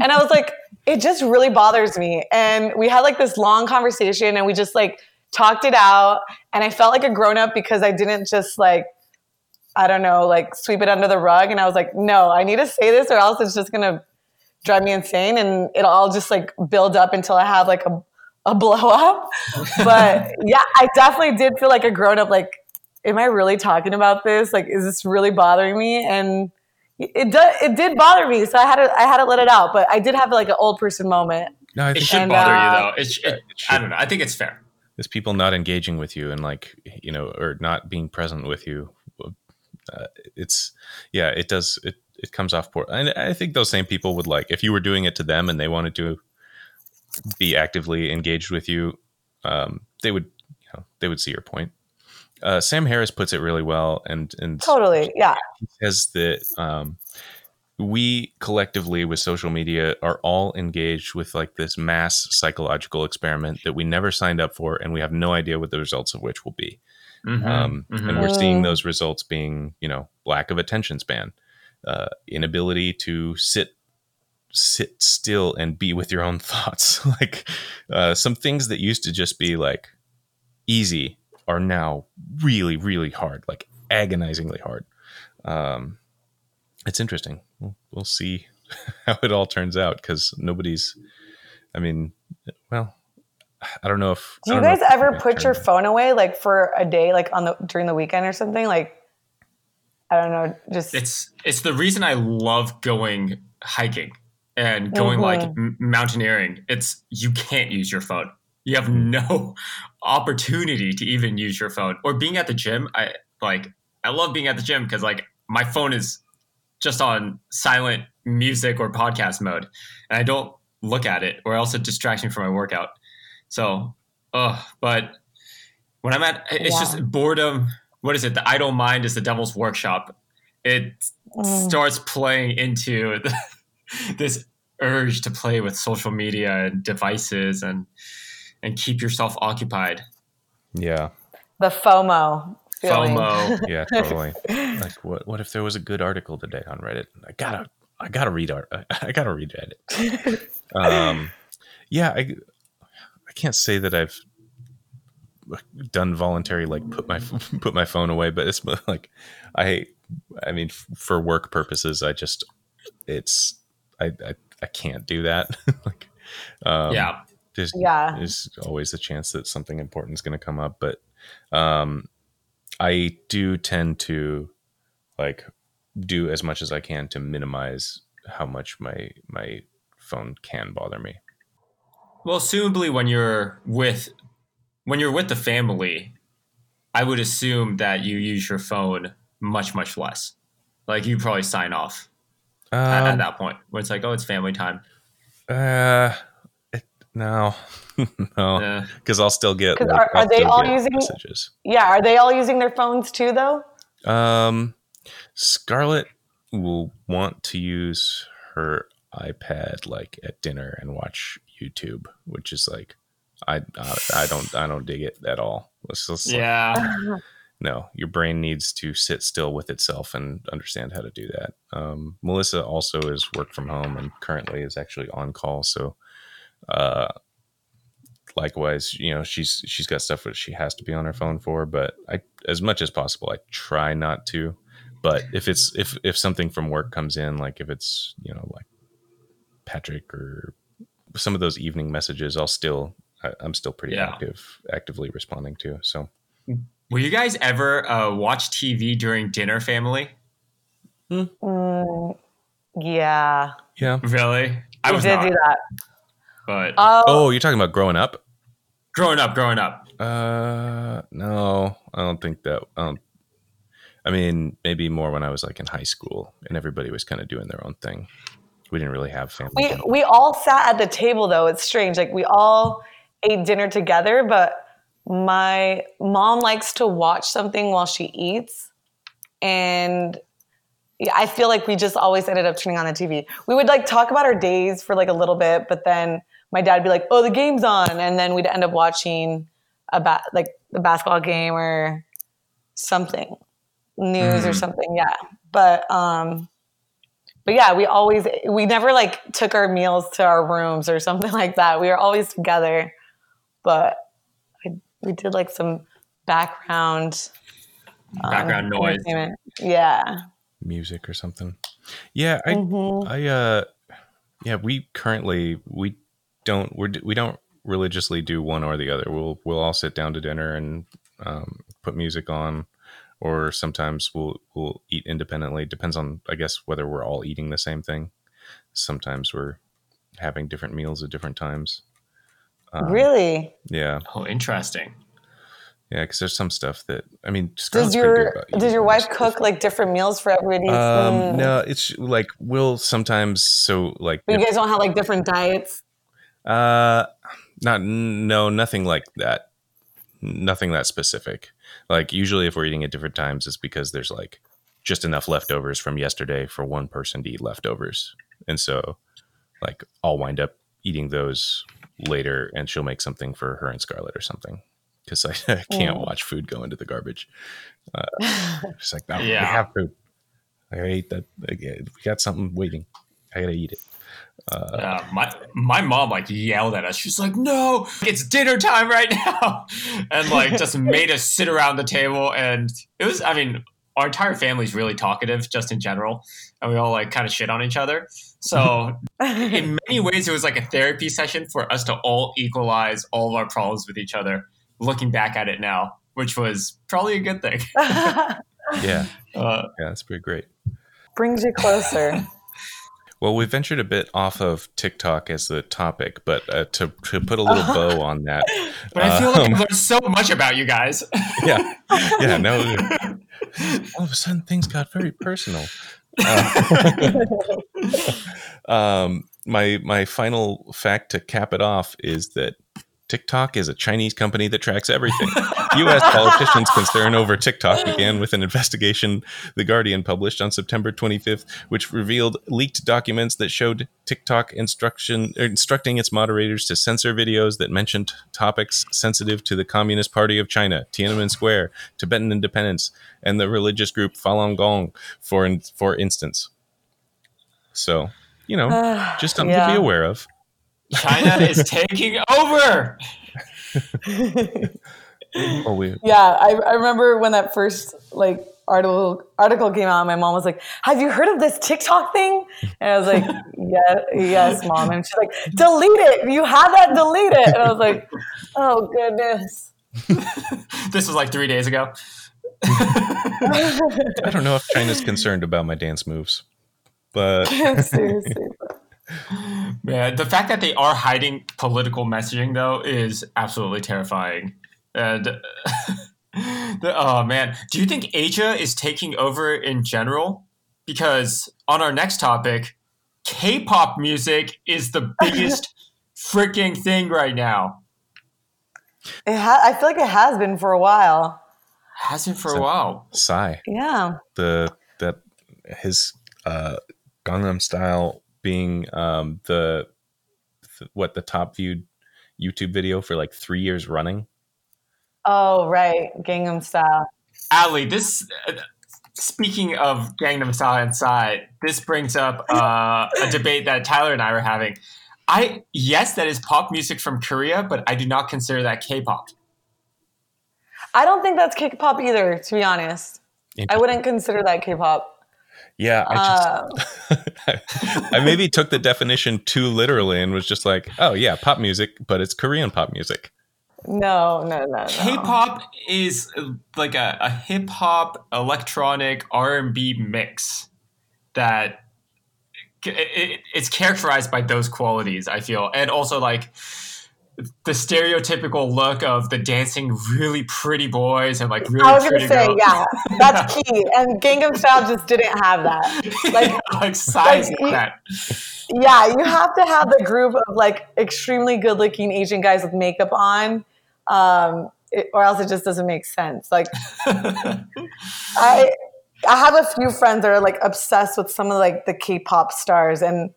And I was like, It just really bothers me. And we had like this long conversation and we just like talked it out. And I felt like a grown up because I didn't just like, I don't know, like sweep it under the rug. And I was like, No, I need to say this or else it's just going to drive me insane and it'll all just like build up until I have like a, a blow up. *laughs* But yeah, I definitely did feel like a grown up. Like, am I really talking about this? Like, is this really bothering me? And it did, it did bother me. So I had to, I had to let it out. But I did have like an old person moment. no, I it should And, bother uh, you though. It, it, it should. I don't know. I think it's fair. it's people not engaging with you and like you know or not being present with you uh, it's yeah it does it it comes off poor and i think those same people would like if you were doing it to them and they wanted to be actively engaged with you um, they would you know they would see your point uh, sam harris puts it really well and and Totally. Yeah. says that um, we collectively with social media are all engaged with like this mass psychological experiment that we never signed up for and we have no idea what the results of which will be Mhm. um, Mhm. and we're seeing Mm. those results being you know lack of attention span uh, inability to sit sit still and be with your own *laughs* thoughts. Like uh, some things that used to just be like easy are now really really hard like agonizingly hard. Um, it's interesting. We'll, we'll see *laughs* how it all turns out because nobody's i mean well i don't know if Do you guys ever put your phone away like for a day, like on the during the weekend or something? Like, I don't know, just It's it's the reason I love going hiking and going like Mhm. m- mountaineering. It's you can't use your phone. You have no *laughs* opportunity to even use your phone. Or being at the gym, I like I love being at the gym because like my phone is just on silent music or podcast mode, and I don't look at it, or else it distracts me from my workout. So, uh, but when I'm at, it's just boredom. What is it? The idle mind is the devil's workshop. It Mm. starts playing into the, *laughs* this urge to play with social media and devices and and keep yourself occupied. yeah the FOMO feeling. FOMO. *laughs* yeah totally like what what if there was a good article today on reddit i gotta i gotta read art *laughs* i gotta read reddit um yeah i i can't say that i've done voluntary like put my *laughs* put my phone away but it's *laughs* like i i mean f- for work purposes i just it's i i, I can't do that *laughs* like um yeah. there's Yeah. there's always a chance that something important is going to come up but um i do tend to like do as much as I can to minimize how much my my phone can bother me. Well, assumably when you're with when you're with the family, I would assume that you use your phone much much less. Like you probably sign off at, at Um, that point when it's like, oh, it's family time. uh, it, no, *laughs* no, because I'll still get. 'Cause like, are- are they all get using- messages? Yeah, are they all using their phones too, though? Um, Scarlett will want to use her iPad like at dinner and watch YouTube, which is like, I I, I don't I don't dig it at all. Let's just yeah. *laughs* no, your brain needs to sit still with itself and understand how to do that. Um, Melissa also is work from home and currently is actually on call, so uh, likewise, you know, she's she's got stuff that she has to be on her phone for. But I, as much as possible, I try not to. But if it's if if something from work comes in, like if it's you know like Patrick or some of those evening messages, I'll still I, I'm still pretty Yeah. active actively responding to. So. Will you guys ever uh, watch TV during dinner, family? Mm, yeah, Yeah. Really? I we was did not, do that. but Oh, Oh, you're talking about growing up? growing up, growing up. Uh, no, I don't think that. Um, I mean, maybe more when I was like in high school and everybody was kind of doing their own thing. We didn't really have family. we we all sat at the table though. It's strange. Like we all ate dinner together, but my mom likes to watch something while she eats, and yeah, I feel like we just always ended up turning on the TV. We would like talk about our days for like a little bit, but then my dad would be like, "Oh, the game's on," and then we'd end up watching about like the basketball game or something, news or Mhm. something. Yeah, but um, but yeah, we always we never like took our meals to our rooms or something *laughs* like that. We were always together, but I, we did like some background um, Background noise. Yeah. music or something. Yeah, I, Mhm. I, uh, yeah, we currently we don't we're, we don't religiously do one or the other. We'll we'll all sit down to dinner and um, put music on, or sometimes we'll we'll eat independently. Depends on I guess whether we're all eating the same thing. Sometimes we're having different meals at different times. Um, really? Yeah, Oh, interesting. yeah. Because there's some stuff that I mean. Does Scarlett's pretty your about does your wife this cook stuff. like different meals for everybody? Um, Mm. no, it's like we'll sometimes so like But you guys don't have like different diets. Uh, not no, nothing like that. Nothing that specific. Like usually, if we're eating at different times, it's because there's like just enough leftovers from yesterday for one person to eat leftovers, and so like I'll wind up eating those later, and she'll make something for her and Scarlett or something because I, *laughs* I can't Mm. watch food go into the garbage. Uh, *laughs* it's like no, Yeah. we have food. I gotta eat that. We got something waiting. I gotta eat it. Uh, Uh, my my mom like yelled at us. She's like, "No, it's dinner time right *laughs* now," and like just made us sit around the table. And it was, I mean, our entire family's really talkative, just in general, and we all like kind of shit on each other. So in many ways, it was like a therapy session for us to all equalize all of our problems with each other. Looking back at it now, which was probably a good thing. *laughs* yeah, *laughs* Uh, yeah, that's pretty great. Brings you closer. *laughs* Well, we ventured a bit off of TikTok as the topic, but uh, to to put a little bow on that, but I feel like Um, I've learned so much about you guys. yeah, yeah, no. All of a sudden, things got very personal. *laughs* Um, my my final fact to cap it off is that TikTok is a Chinese company that tracks everything. U.S. *laughs* politicians' concern over TikTok began with an investigation The Guardian published on September 25th, which revealed leaked documents that showed TikTok instruction instructing its moderators to censor videos that mentioned topics sensitive to the Communist Party of China, Tiananmen Square, Tibetan independence, and the religious group Falun Gong, for for instance. So, you know, *sighs* just something to be aware of. China *laughs* is taking over. *laughs* Or we, Yeah, I, I remember when that first like article article came out. My mom was like, "Have you heard of this TikTok thing?" And I was like, *laughs* "Yeah, yes, mom." And she's like, "Delete it. You had that. Delete it." And I was like, "Oh goodness." This was like three days ago. I don't know if China's concerned about my dance moves, but Seriously. Man, the fact that they are hiding political messaging though is absolutely terrifying. And *laughs* the, oh man, do you think Asia is taking over in general? Because on our next topic, K-pop music is the biggest *laughs* freaking thing right now. It ha- I feel like it has been for a while. Hasn't for a while. Psy, Yeah. the that his uh, Gangnam Style being um, the th- what the top viewed YouTube video for like three years running. Oh, right. Gangnam Style. Ali, this. Uh, speaking of Gangnam Style inside, this brings up uh, a debate that Tyler and I were having. I yes, that is pop music from Korea, but I do not consider that K-pop. I don't think that's K-pop either, to be honest. I wouldn't consider that K-pop. Yeah, I Uh, *laughs* I maybe took the definition too literally and was just like, oh yeah, pop music, but it's Korean pop music. no, no, no, no. K-pop is uh, like a, a hip hop, electronic, R and B mix that it, it, it's characterized by those qualities. I feel, and also like the stereotypical look of the dancing, really pretty boys and like really I was gonna say, girls. yeah, that's *laughs* key. And Gangnam Style just didn't have that. *laughs* Like, like size like, that. yeah, you have to have the group of like extremely good-looking Asian guys with makeup on, um, it, or else it just doesn't make sense. Like, *laughs* I I have a few friends that are like obsessed with some of like the K-pop stars, and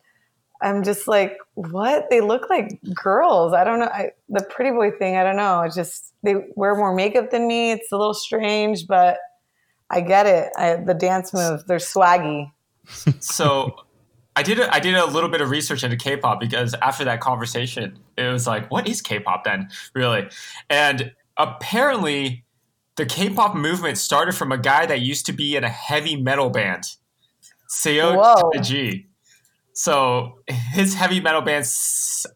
I'm just like, what? They look like girls. I don't know. I, the pretty boy thing. I don't know. It's just they wear more makeup than me. It's a little strange, but I get it. I, the dance moves, they're swaggy. so I did a, I did a little bit of research into K-pop because after that conversation, it was like, what is K-pop then, really? And apparently, the K-pop movement started from a guy that used to be in a heavy metal band, Seo Taiji. So *laughs* his heavy metal band,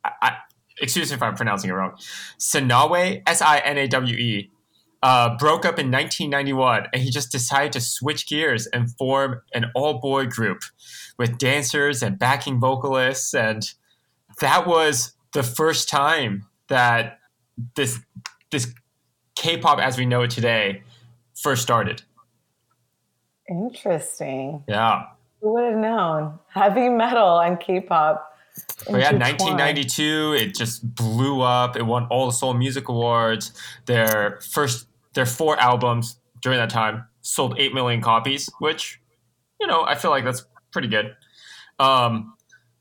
I- excuse me if I'm pronouncing it wrong, Sinawe S I N A W E. Uh, broke up in 1991 and he just decided to switch gears and form an all boy group with dancers and backing vocalists. And that was the first time that this, this K pop as we know it today first started. Interesting. Yeah. Who would have known? Heavy metal and K-pop. But yeah, 1992, it just blew up. It won all the Seoul Music Awards. Their first, their four albums during that time sold 8 million copies, which, you know, I feel like that's pretty good. Um,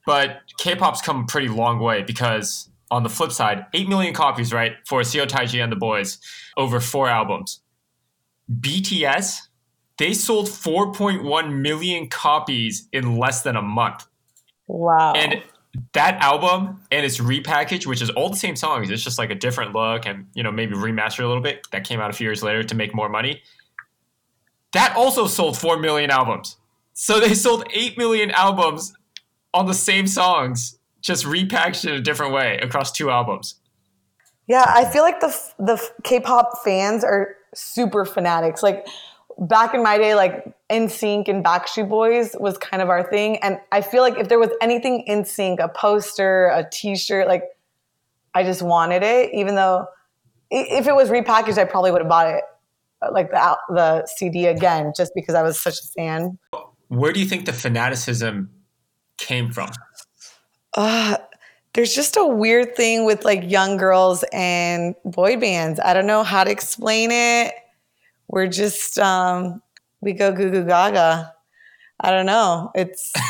but K-pop's come a pretty long way because on the flip side, 8 million copies, right, for Seo Taiji and the Boys over four albums. BTS, they sold 4.1 million copies in less than a month. Wow. And that album and its repackage, which is all the same songs, it's just like a different look and you know maybe remastered a little bit. That came out a few years later to make more money. That also sold four million albums. So they sold eight million albums on the same songs, just repackaged in a different way across two albums. Yeah, I feel like the the K-pop fans are super fanatics. Like back in my day, like NSYNC and Backstreet Boys was kind of our thing, and I feel like if there was anything NSYNC, a poster, a T-shirt, like I just wanted it. Even though if it was repackaged, I probably would have bought it, uh, like the the CD again, just because I was such a fan. Where do you think the fanaticism came from? Uh, there's just a weird thing with like young girls and boy bands. I don't know how to explain it. We're just um we go goo goo gaga. I don't know. It's *laughs*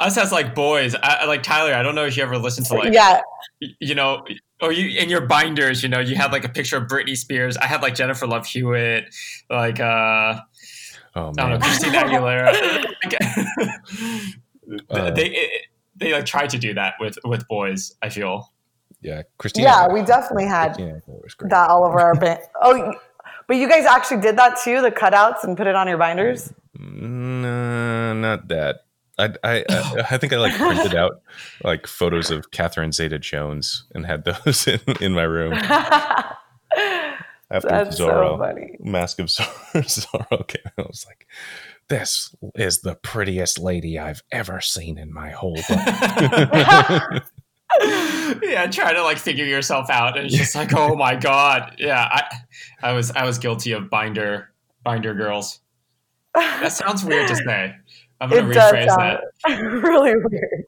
Us as like boys, I, I- like Tyler. I don't know if you ever listened to like yeah, you know, or you in your binders, you know, you had like a picture of Britney Spears. I had like Jennifer Love Hewitt, like uh, Oh I don't know, man, Christina *laughs* Aguilera. Like, *laughs* Uh, they it, they like try to do that with with boys. I feel. Yeah, Christina. yeah, we definitely had Christina Aguilera was great. that all over our band. *laughs* Oh, but you guys actually did that too, the cutouts and put it on your binders? Mm, no, not that. I, I, I, I think I like printed out like photos of Catherine Zeta Jones and had those *laughs* in, in my room. after That's Zorro, so funny. Mask of Zorro, *laughs* Zorro came out. I was like, this is the prettiest lady I've ever seen in my whole life. *laughs* yeah, trying to like figure yourself out, and it's just like, oh my god, yeah. I, I was, I was guilty of binder, binder girls. That sounds weird to say. I'm gonna It does rephrase sound that. *laughs* really weird.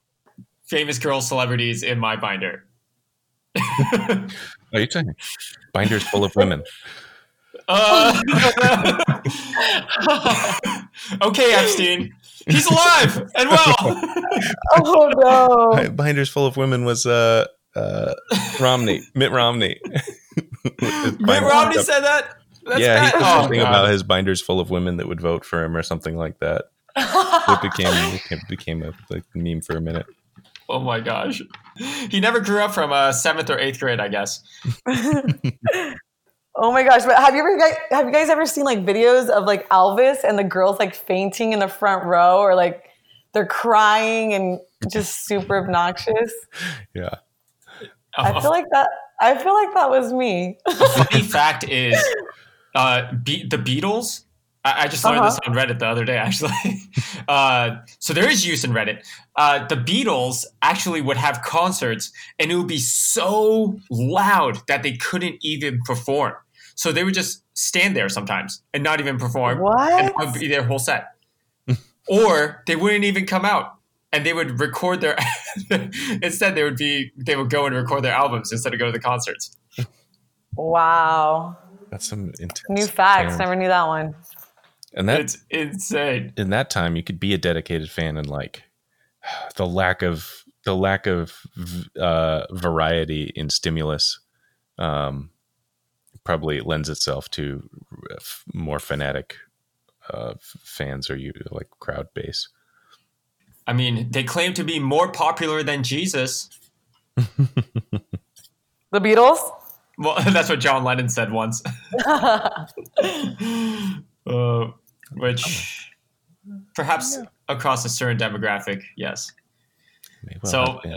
Famous girl celebrities in my binder. *laughs* Are you saying binders full of women? Uh, okay, Epstein. He's alive and well. Oh no! Binders full of women was uh, uh, Romney, Mitt Romney. *laughs* His Mitt Romney said that. That's yeah, he was said Oh, something God. about his binders full of women that would vote for him or something like that. It became it became a like, meme for a minute. Oh my gosh. He never grew up from uh, seventh or eighth grade, I guess. *laughs* Oh my gosh! But have you ever guys, have you guys ever seen like videos of like Elvis and the girls like fainting in the front row or like they're crying and just super obnoxious? *laughs* Yeah, I feel like that. I feel like that was me. funny fact is, uh, Be- the Beatles. I, I just learned this on Reddit the other day, actually. *laughs* uh, so there is use in Reddit. Uh, the Beatles actually would have concerts, and it would be so loud that they couldn't even perform. So they would just stand there sometimes and not even perform. And that would What? be their whole set. or they wouldn't even come out. And they would record their *laughs* instead they would be they would go and record their albums instead of go to the concerts. Wow! that's some intense. New facts. talent. Never knew that one. And that's It's insane. in that time, you could be a dedicated fan and like *sighs* the lack of the lack of uh, variety in stimulus um, probably lends itself to more fanatic uh, fans or you like crowd base. I mean, they claim to be more popular than Jesus. The Beatles. Well, *laughs* that's what John Lennon said once. *laughs* uh, which perhaps across a certain demographic, yes. Maybe So- yeah.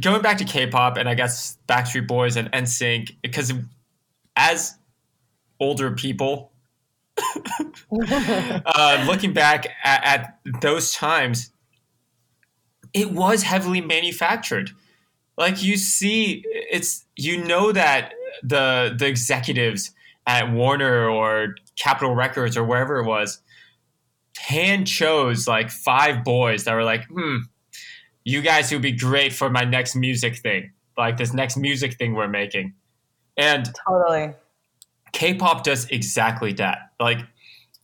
Going back to K-pop and I guess Backstreet Boys and NSYNC, because as older people, uh, looking back at, at those times, it was heavily manufactured. Like you see, it's you know that the the executives at Warner or Capitol Records or wherever it was hand chose like five boys that were like, hmm, you guys would be great for my next music thing, like this next music thing we're making. And Totally. K-pop does exactly that. Like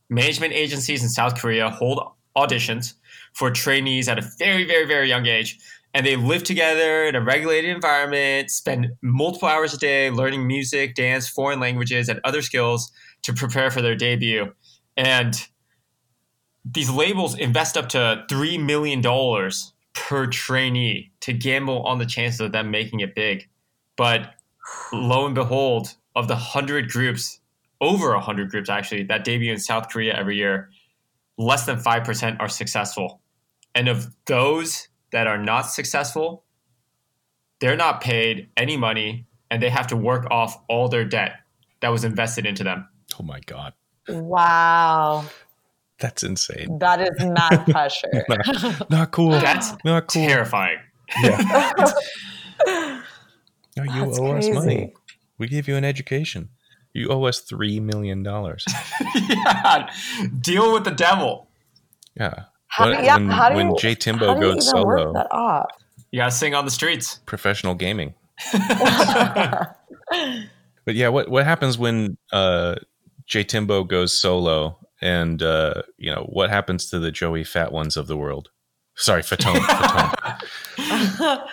management agencies in South Korea hold auditions for trainees at a very, very, very young age, and they live together in a regulated environment, spend multiple hours a day learning music, dance, foreign languages, and other skills to prepare for their debut. And these labels invest up to three million dollars per trainee to gamble on the chances of them making it big. But lo and behold, of the hundred groups, over a hundred groups actually, that debut in South Korea every year, less than five percent are successful. And of those that are not successful, they're not paid any money and they have to work off all their debt that was invested into them. Oh my god, Wow. that's insane. That is mad *laughs* pressure. Not, not cool. That's not cool. terrifying. Yeah. *laughs* No, you That's owe us money. We gave you an education. You owe us three million dollars. *laughs* yeah, deal with the devil. Yeah. How, When- yeah, when, how do when you, Jay how Timbo do you goes even work solo, that off? You gotta sing on the streets. *laughs* professional gaming. *laughs* But yeah, what what happens when uh, Jay Timbo goes solo, and uh, you know what happens to the Joey Fat ones of the world? Sorry, Fatone. Fatone.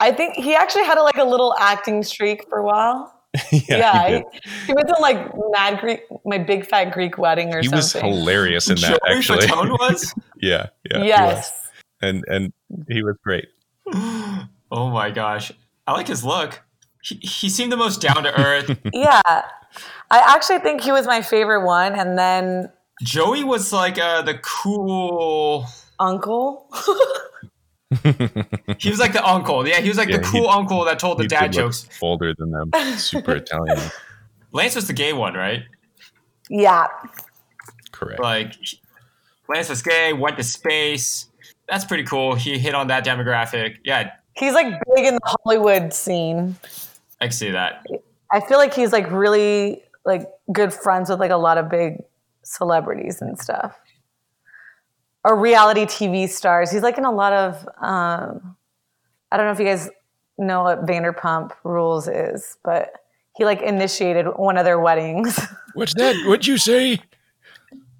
I think he actually had a, like a little acting streak for a while. *laughs* yeah, Yeah, he, he, he was in like Mad Greek, my big fat Greek wedding or something. He was hilarious in that. Joey that. Actually, Fatone was? *laughs* yeah, yeah, yes. and and he was great. *gasps* oh my gosh. I like his look. He, he seemed the most down to earth. *laughs* yeah. I actually think he was my favorite one. And then Joey was like uh, the cool. Uncle. He was like the uncle. Yeah, he was like Yeah, the he- cool uncle that told the dad did look jokes. older than them. Super *laughs* Italian. Lance was the gay one, right? Yeah. Correct. Like Lance was gay, went to space. That's pretty cool. He hit on that demographic. Yeah, He's like big in the Hollywood scene. I can see that. I feel like he's like really like good friends with like a lot of big celebrities and stuff. Or reality TV stars. He's like in a lot of um I don't know if you guys know what Vanderpump Rules is, but he like initiated one of their weddings. *laughs* What's that? What'd you say?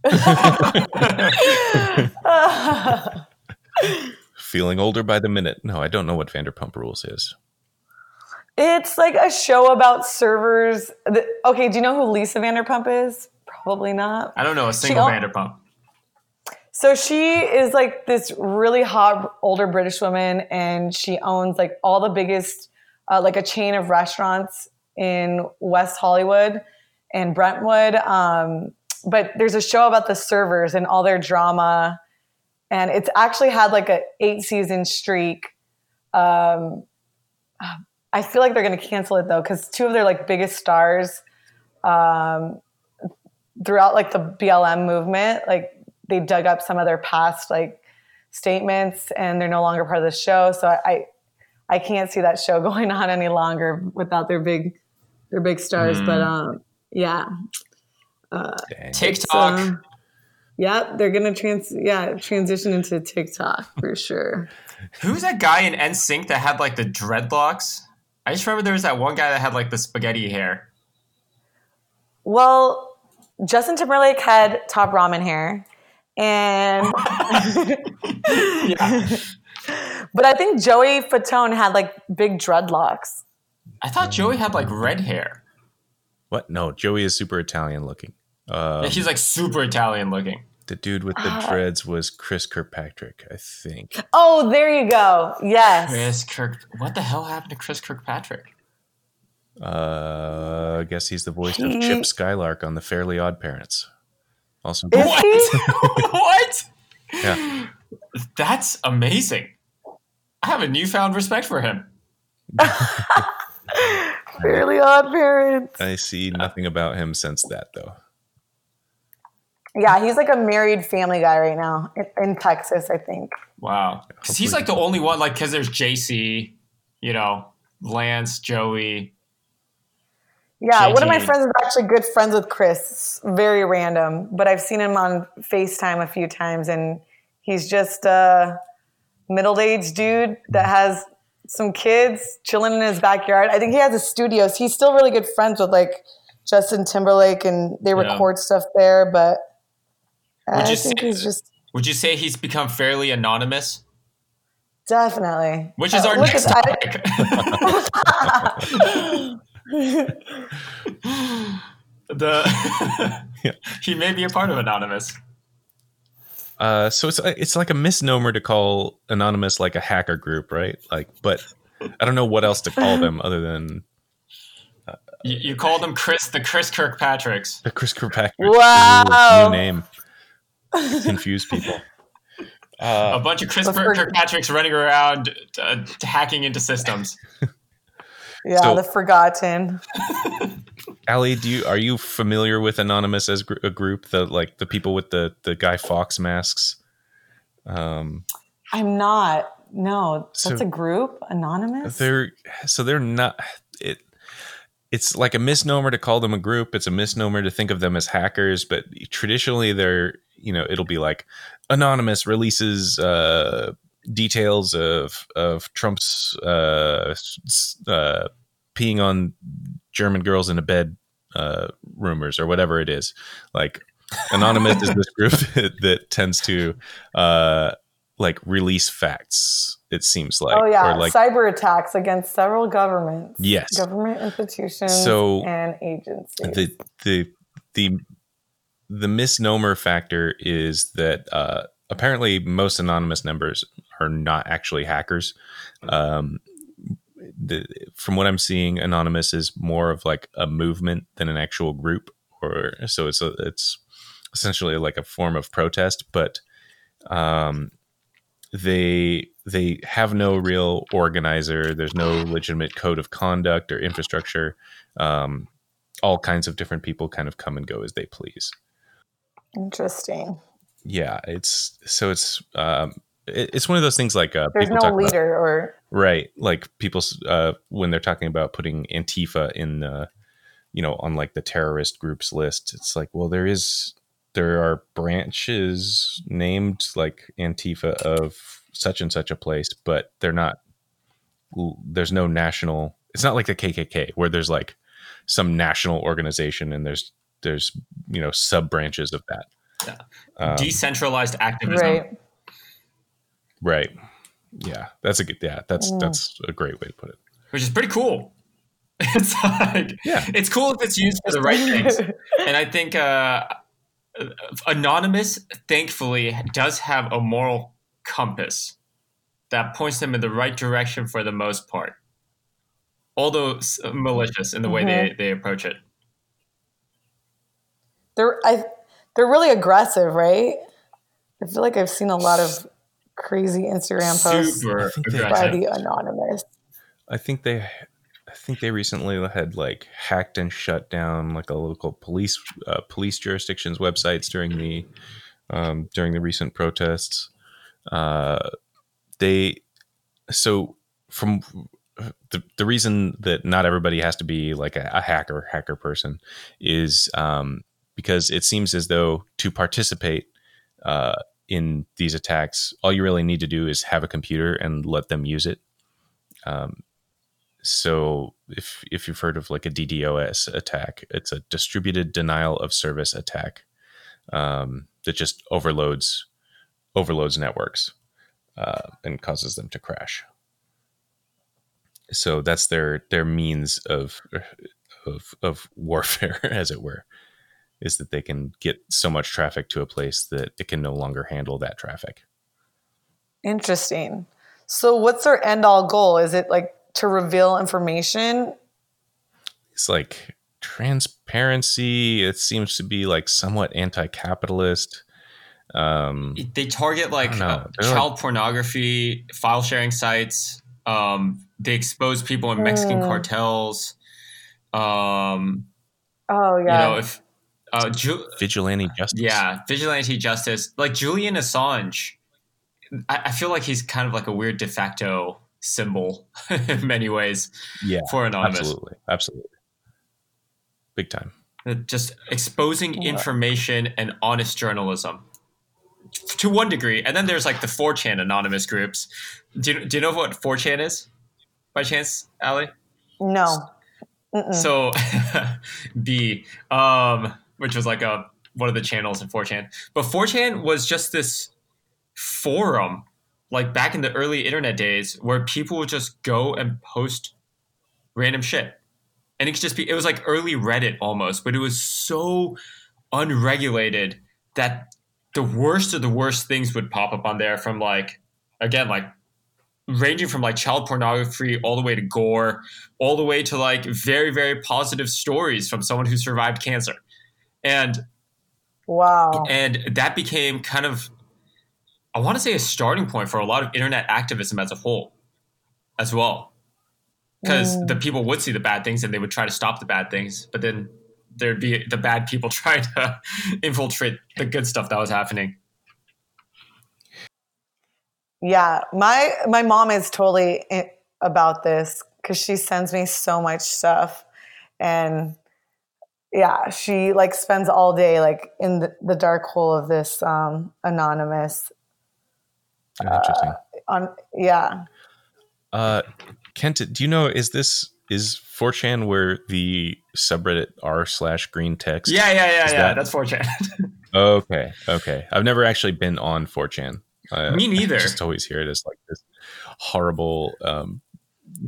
*laughs* Feeling older by the minute. No, I don't know what Vanderpump Rules is. It's like a show about servers. The- Okay, do you know who Lisa Vanderpump is? Probably not. I don't know a single al- Vanderpump. So she is like this really hot older British woman, and she owns like all the biggest, uh, like a chain of restaurants in West Hollywood and Brentwood. Um, but there's a show about the servers and all their drama, and it's actually had like a eight season streak. Um, I feel like they're going to cancel it though because two of their like biggest stars um, throughout like the BLM movement, like they dug up some of their past like statements and they're no longer part of the show. So I, I, I can't see that show *laughs* going on any longer without their big, their big stars. But um, yeah, Dang. TikTok. So, yeah, they're gonna trans, yeah, transition into TikTok for sure. Who's that guy in NSYNC that had like the dreadlocks? I just remember there was that one guy that had like the spaghetti hair. Well, Justin Timberlake had top ramen hair, and *laughs* Yeah. *laughs* but I think Joey Fatone had like big dreadlocks. I thought Joey had like red hair. What? No, Joey is super Italian looking. Um, Yeah, he's like super Italian looking. the dude with the dreads was Chris Kirkpatrick, I think. Oh, there you go. Yes. Chris Kirk. What the hell happened to Chris Kirkpatrick? Uh, I guess he's the voice of Chip Skylark on the Fairly Odd Parents. Also, Is What? he? *laughs* what? yeah, That's amazing. I have a newfound respect for him. *laughs* Fairly odd parents. I see nothing about him since that though. Yeah, he's like a married family guy right now in, in Texas, I think. Wow. Because he's like the only one, like, because there's JC, you know, Lance, Joey. Yeah, one of my friends is actually good friends with Chris. Very random, but I've seen him on FaceTime a few times, and he's just a middle-aged dude that has some kids chilling in his backyard. I think he has a studio. So he's still really good friends with like Justin Timberlake, and they Yeah. record stuff there. But Would I you think say- he's just Would you say he's become fairly anonymous? definitely. Which is Uh, our next topic. *laughs* *laughs* *laughs* the *laughs* he may be a part of anonymous. Uh, so it's it's like a misnomer to call anonymous like a hacker group, right? Like, but I don't know what else to call them other than You, you called him Chris, the Chris Kirkpatricks. the Chris Kirkpatrick Wow. new name. Confuse people. Uh, A bunch of Chris Kirkpatricks running around uh, hacking into systems. *laughs* yeah, So- the forgotten. *laughs* Ali, do you are you familiar with Anonymous as gr- a group? The like the people with the the Guy Fawkes masks. Um, I'm not. No, that's So- a group, anonymous. they're so they're not it. It's like a misnomer to call them a group. It's a misnomer to think of them as hackers. But traditionally, they're you know it'll be like Anonymous releases uh, details of of Trump's uh, uh, peeing on German girls in a bed uh, rumors or whatever it is. Like *laughs* Anonymous is this group that, that tends to uh, like release facts. It seems like, oh yeah, or like cyber attacks against several governments. Yes. government institutions So, and agencies. the the the the misnomer factor is that uh, apparently most anonymous numbers are not actually hackers. Um, the, from what I'm seeing, anonymous is more of like a movement than an actual group, or so it's a, it's essentially like a form of protest. But um, they they have no real organizer. There's no legitimate code of conduct or infrastructure. Um, all kinds of different people kind of come and go as they please. Interesting. Yeah, it's so it's um, it, it's one of those things like uh, There's people no talk about- leader or right? Like people uh, when they're talking about putting Antifa in the you know on like the terrorist groups list. It's like well there is there are branches named like Antifa of such and such a place, but they're not. There's no national. It's not like the KKK where there's like some national organization and there's there's you know sub branches of that. Yeah. Um, Decentralized activism. right. right. Yeah, that's a good. Yeah, that's Mm. that's a great way to put it. which is pretty cool. *laughs* It's like Yeah. it's cool if it's used for the right *laughs* things. And I think uh, Anonymous, thankfully, does have a moral compass that points them in the right direction for the most part. Although malicious in the way they, they approach it. they're I, they're really aggressive, right? I feel like I've seen a lot of crazy Instagram posts Super I think by the anonymous. I think they, I think they recently had like hacked and shut down like a local police uh, police jurisdictions websites during the um, during the recent protests. Uh, they so from the the reason that not everybody has to be like a, a hacker hacker person is um, because it seems as though to participate uh, in these attacks, all you really need to do is have a computer and let them use it. Um, so if if you've heard of like a DDoS attack, it's a distributed denial of service attack um, that just overloads overloads networks uh, and causes them to crash. So that's their their means of of of warfare, *laughs* as it were, is that they can get so much traffic to a place that it can no longer handle that traffic. Interesting. So, what's their end all goal? Is it like to reveal information? it's like transparency. It seems to be like somewhat anti-capitalist. Um, They target like I don't uh, They're child pornography, file sharing sites. Um, they expose people in Mexican Mm. cartels. Um, Oh yeah. You yeah. know, if uh, Ju- vigilante justice. yeah, vigilante justice, like Julian Assange, I, I feel like he's kind of like a weird de facto symbol *laughs* in many ways yeah, for anonymous. absolutely, absolutely, big time. Uh, Just exposing Yeah. information and honest journalism to one degree. And then there's like the 4chan anonymous groups. Do you, do you know what 4chan is by chance, Ali? no. Mm-mm. So *laughs* B, um, which was like a one of the channels in 4chan. But 4chan was just this forum, like back in the early internet days, where people would just go and post random shit. And it could just be it was like early Reddit almost, but it was so unregulated that the worst of the worst things would pop up on there from like again like ranging from like child pornography all the way to gore all the way to like very very positive stories from someone who survived cancer and wow. and that became kind of i want to say a starting point for a lot of internet activism as a whole as well because Mm. the people would see the bad things and they would try to stop the bad things but then there'd be the bad people *laughs* trying to infiltrate the good stuff that was happening Yeah, my my mom is totally about this because she sends me so much stuff, and yeah, she like spends all day like in the, the dark hole of this um, anonymous. Interesting. On yeah, Uh, Kent, do you know is this is 4chan where the subreddit r slash green text? yeah yeah yeah Is yeah that- that's 4chan *laughs* Okay. Okay. I've never actually been on 4chan. Uh, Me neither. I just always hear it as like this horrible um,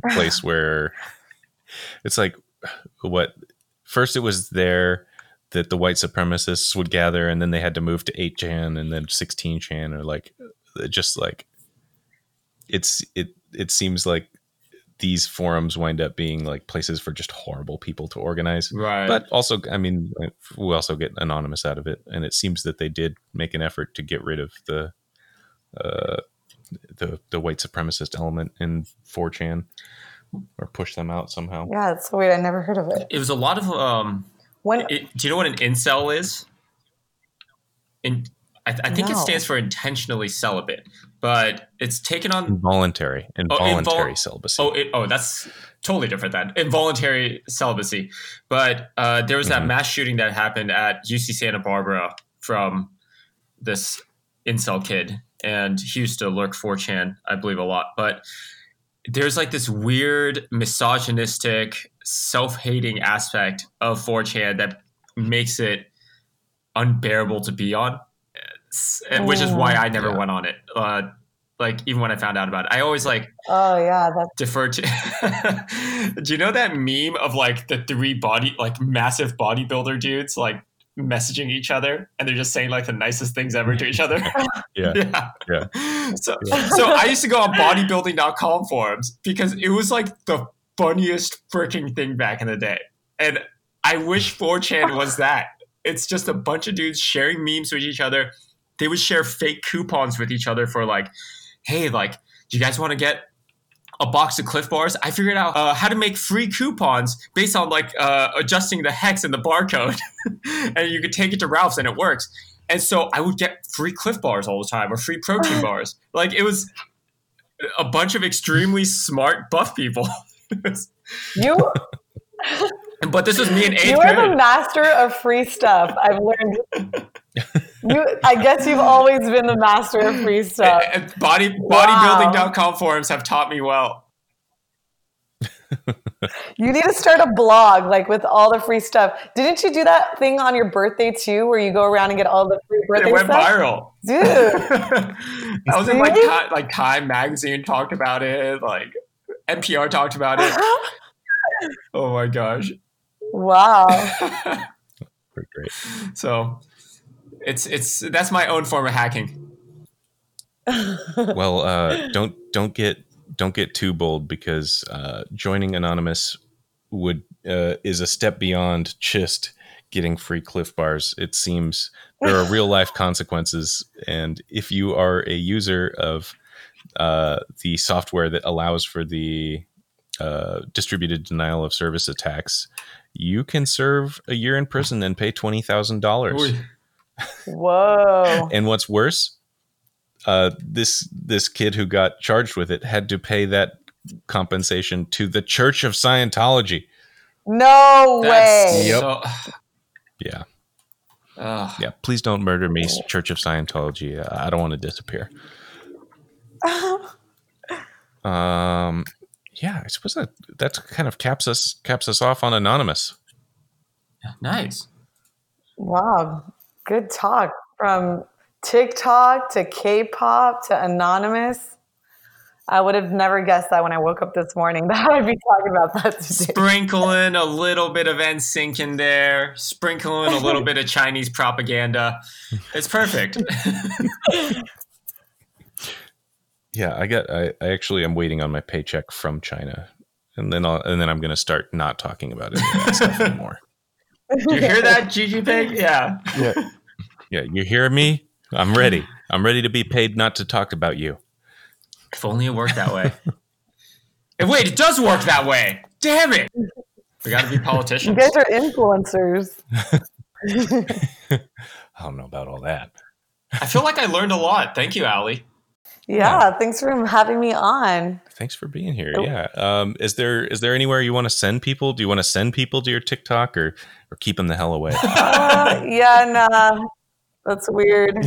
place *sighs* where it's like what first it was there that the white supremacists would gather and then they had to move to 8chan and then 16chan or like it just like it's it it seems like these forums wind up being like places for just horrible people to organize. Right. But also i mean we also get anonymous out of it and it seems that they did make an effort to get rid of the uh, the the white supremacist element in 4chan or push them out somehow. Yeah, it's so weird. I never heard of it. It was a lot of um. When It, do you know what an incel is? In I, I think it stands for intentionally celibate, but it's taken on. Involuntary, invol- involuntary celibacy. Oh, it, oh, that's totally different then. Involuntary celibacy, but uh, there was that Mhm. mass shooting that happened at UC Santa Barbara from this incel kid, and he used to lurk 4chan, I believe, a lot. But there's like this weird misogynistic, self-hating aspect of 4chan that makes it unbearable to be on, It's- which is why I never Yeah. went on it. Uh, like even when I found out about it, I always like oh yeah, that's defer to. *laughs* Do you know that meme of like the three body, like massive bodybuilder dudes, like messaging each other, and they're just saying like the nicest things ever to each other? *laughs* Yeah. *laughs* yeah, Yeah. So, so I used to go on bodybuilding.com forums because it was like the funniest freaking thing back in the day, and I wish 4chan *laughs* was that. It's just a bunch of dudes sharing memes with each other. They would share fake coupons with each other for like, hey, like, do you guys want to get a box of Clif Bars? I figured out uh, how to make free coupons based on like uh, adjusting the hex and the barcode, *laughs* and you could take it to Ralph's and it works. And so I would get free Clif Bars all the time or free protein *laughs* bars. Like it was a bunch of extremely smart buff people. *laughs* you. But this was me and eighth You are the master of free stuff. I've learned. *laughs* You, I guess you've always been the master of free stuff. And Body Wow. bodybuilding.com forums have taught me well. You need to start a blog like with all the free stuff. Didn't you do that thing on your birthday too, where you go around and get all the free birthday It went stuff? viral. Dude, *laughs* I was in like Time, like Time magazine talked about it, like NPR talked about it. *laughs* Oh my gosh. Wow. *laughs* Pretty great. so it's it's that's my own form of hacking. *laughs* Well, uh, don't don't get don't get too bold because uh, joining anonymous would uh, is a step beyond just getting free Clif Bars. It seems there are real life consequences, and if you are a user of uh, the software that allows for the uh, distributed denial of service attacks, you can serve a year in prison and pay twenty thousand dollars. Whoa. *laughs* And what's worse, uh, this this kid who got charged with it had to pay that compensation to the Church of Scientology. No That's way. so- Yeah, Ugh. yeah. Please don't murder me, Church of Scientology. I don't want to disappear. *laughs* Um, yeah, I suppose that that kind of caps us caps us off on anonymous. nice. Wow. Good talk from TikTok to K pop to Anonymous. I would have never guessed that when I woke up this morning *laughs* that I'd be talking about that today. Sprinkling a little bit of NSYNC in there, sprinkling a little bit of Chinese propaganda. It's perfect. *laughs* Yeah, I got. I, I actually am waiting on my paycheck from China, and then I'll and then I'm going to start not talking about any of that stuff *laughs* anymore. you hear that, Gigi Pig? Yeah. Yeah, you hear me? I'm ready. I'm ready to be paid not to talk about you. If only it worked that way. And wait, it does work that way. Damn it. We got to be politicians. You guys are influencers. *laughs* I don't know about all that. I feel like I learned a lot. Thank you, Allie. Yeah, thanks for having me on. Thanks for being here. Oh. Yeah. Um, is there is there anywhere you want to send people? Do you want to send people to your TikTok or or keep them the hell away? *laughs* Uh, yeah, nah, that's weird. *laughs*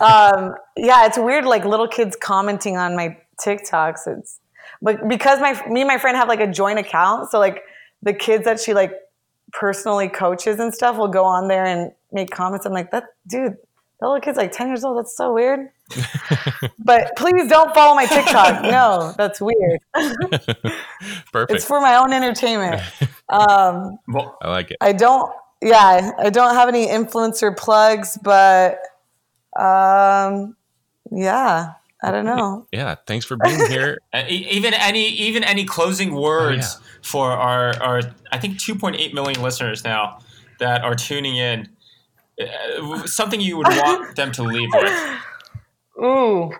Um, yeah, it's weird. Like little kids commenting on my TikToks. It's but because my me and my friend have like a joint account, so like the kids that she like personally coaches and stuff will go on there and make comments. I'm like, that dude, that little kid's like 10 years old. That's so weird. *laughs* but please don't follow my TikTok. *laughs* No, that's weird. *laughs* Perfect. It's for my own entertainment. Um, Well, I like it. I don't. Yeah, I don't have any influencer plugs, but um, yeah, I don't know. Yeah. Thanks for being here. uh, even any even any closing words for our our I think 2.8 million listeners now that are tuning in. Uh, something you would want *laughs* them to leave with. Ooh,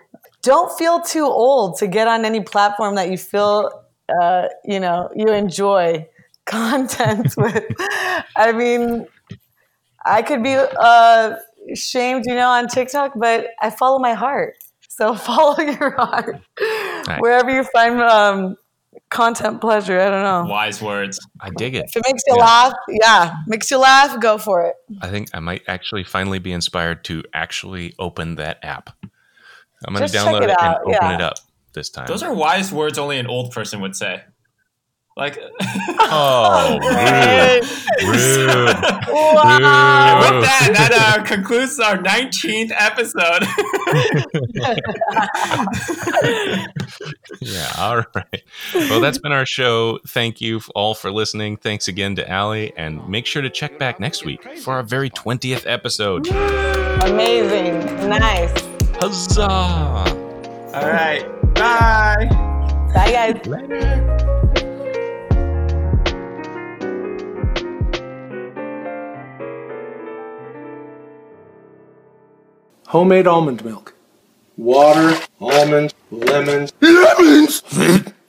don't feel too old to get on any platform that you feel uh, you know you enjoy *laughs* content with. I mean, I could be uh, shamed, you know, on TikTok, but I follow my heart. So *laughs* follow your heart wherever you find um, content pleasure. I don't know. Wise words. I dig it. If it makes you Yeah. laugh, yeah, makes you laugh, go for it. I think I might actually finally be inspired to actually open that app. I'm going to download it it, and out, open yeah. it up this time. Those are wise words only an old person would say. Like, *laughs* oh, *laughs* rude, rude. Wow. with that, that uh, concludes our 19th episode. *laughs* Yeah, all right. Well, that's been our show. Thank you all for listening. Thanks again to Allie, and make sure to check back next week for our very 20th episode. Amazing. Nice. Huzzah! All right. Bye. Bye, guys. Homemade almond milk. Water, almonds, lemons. Lemons? *laughs*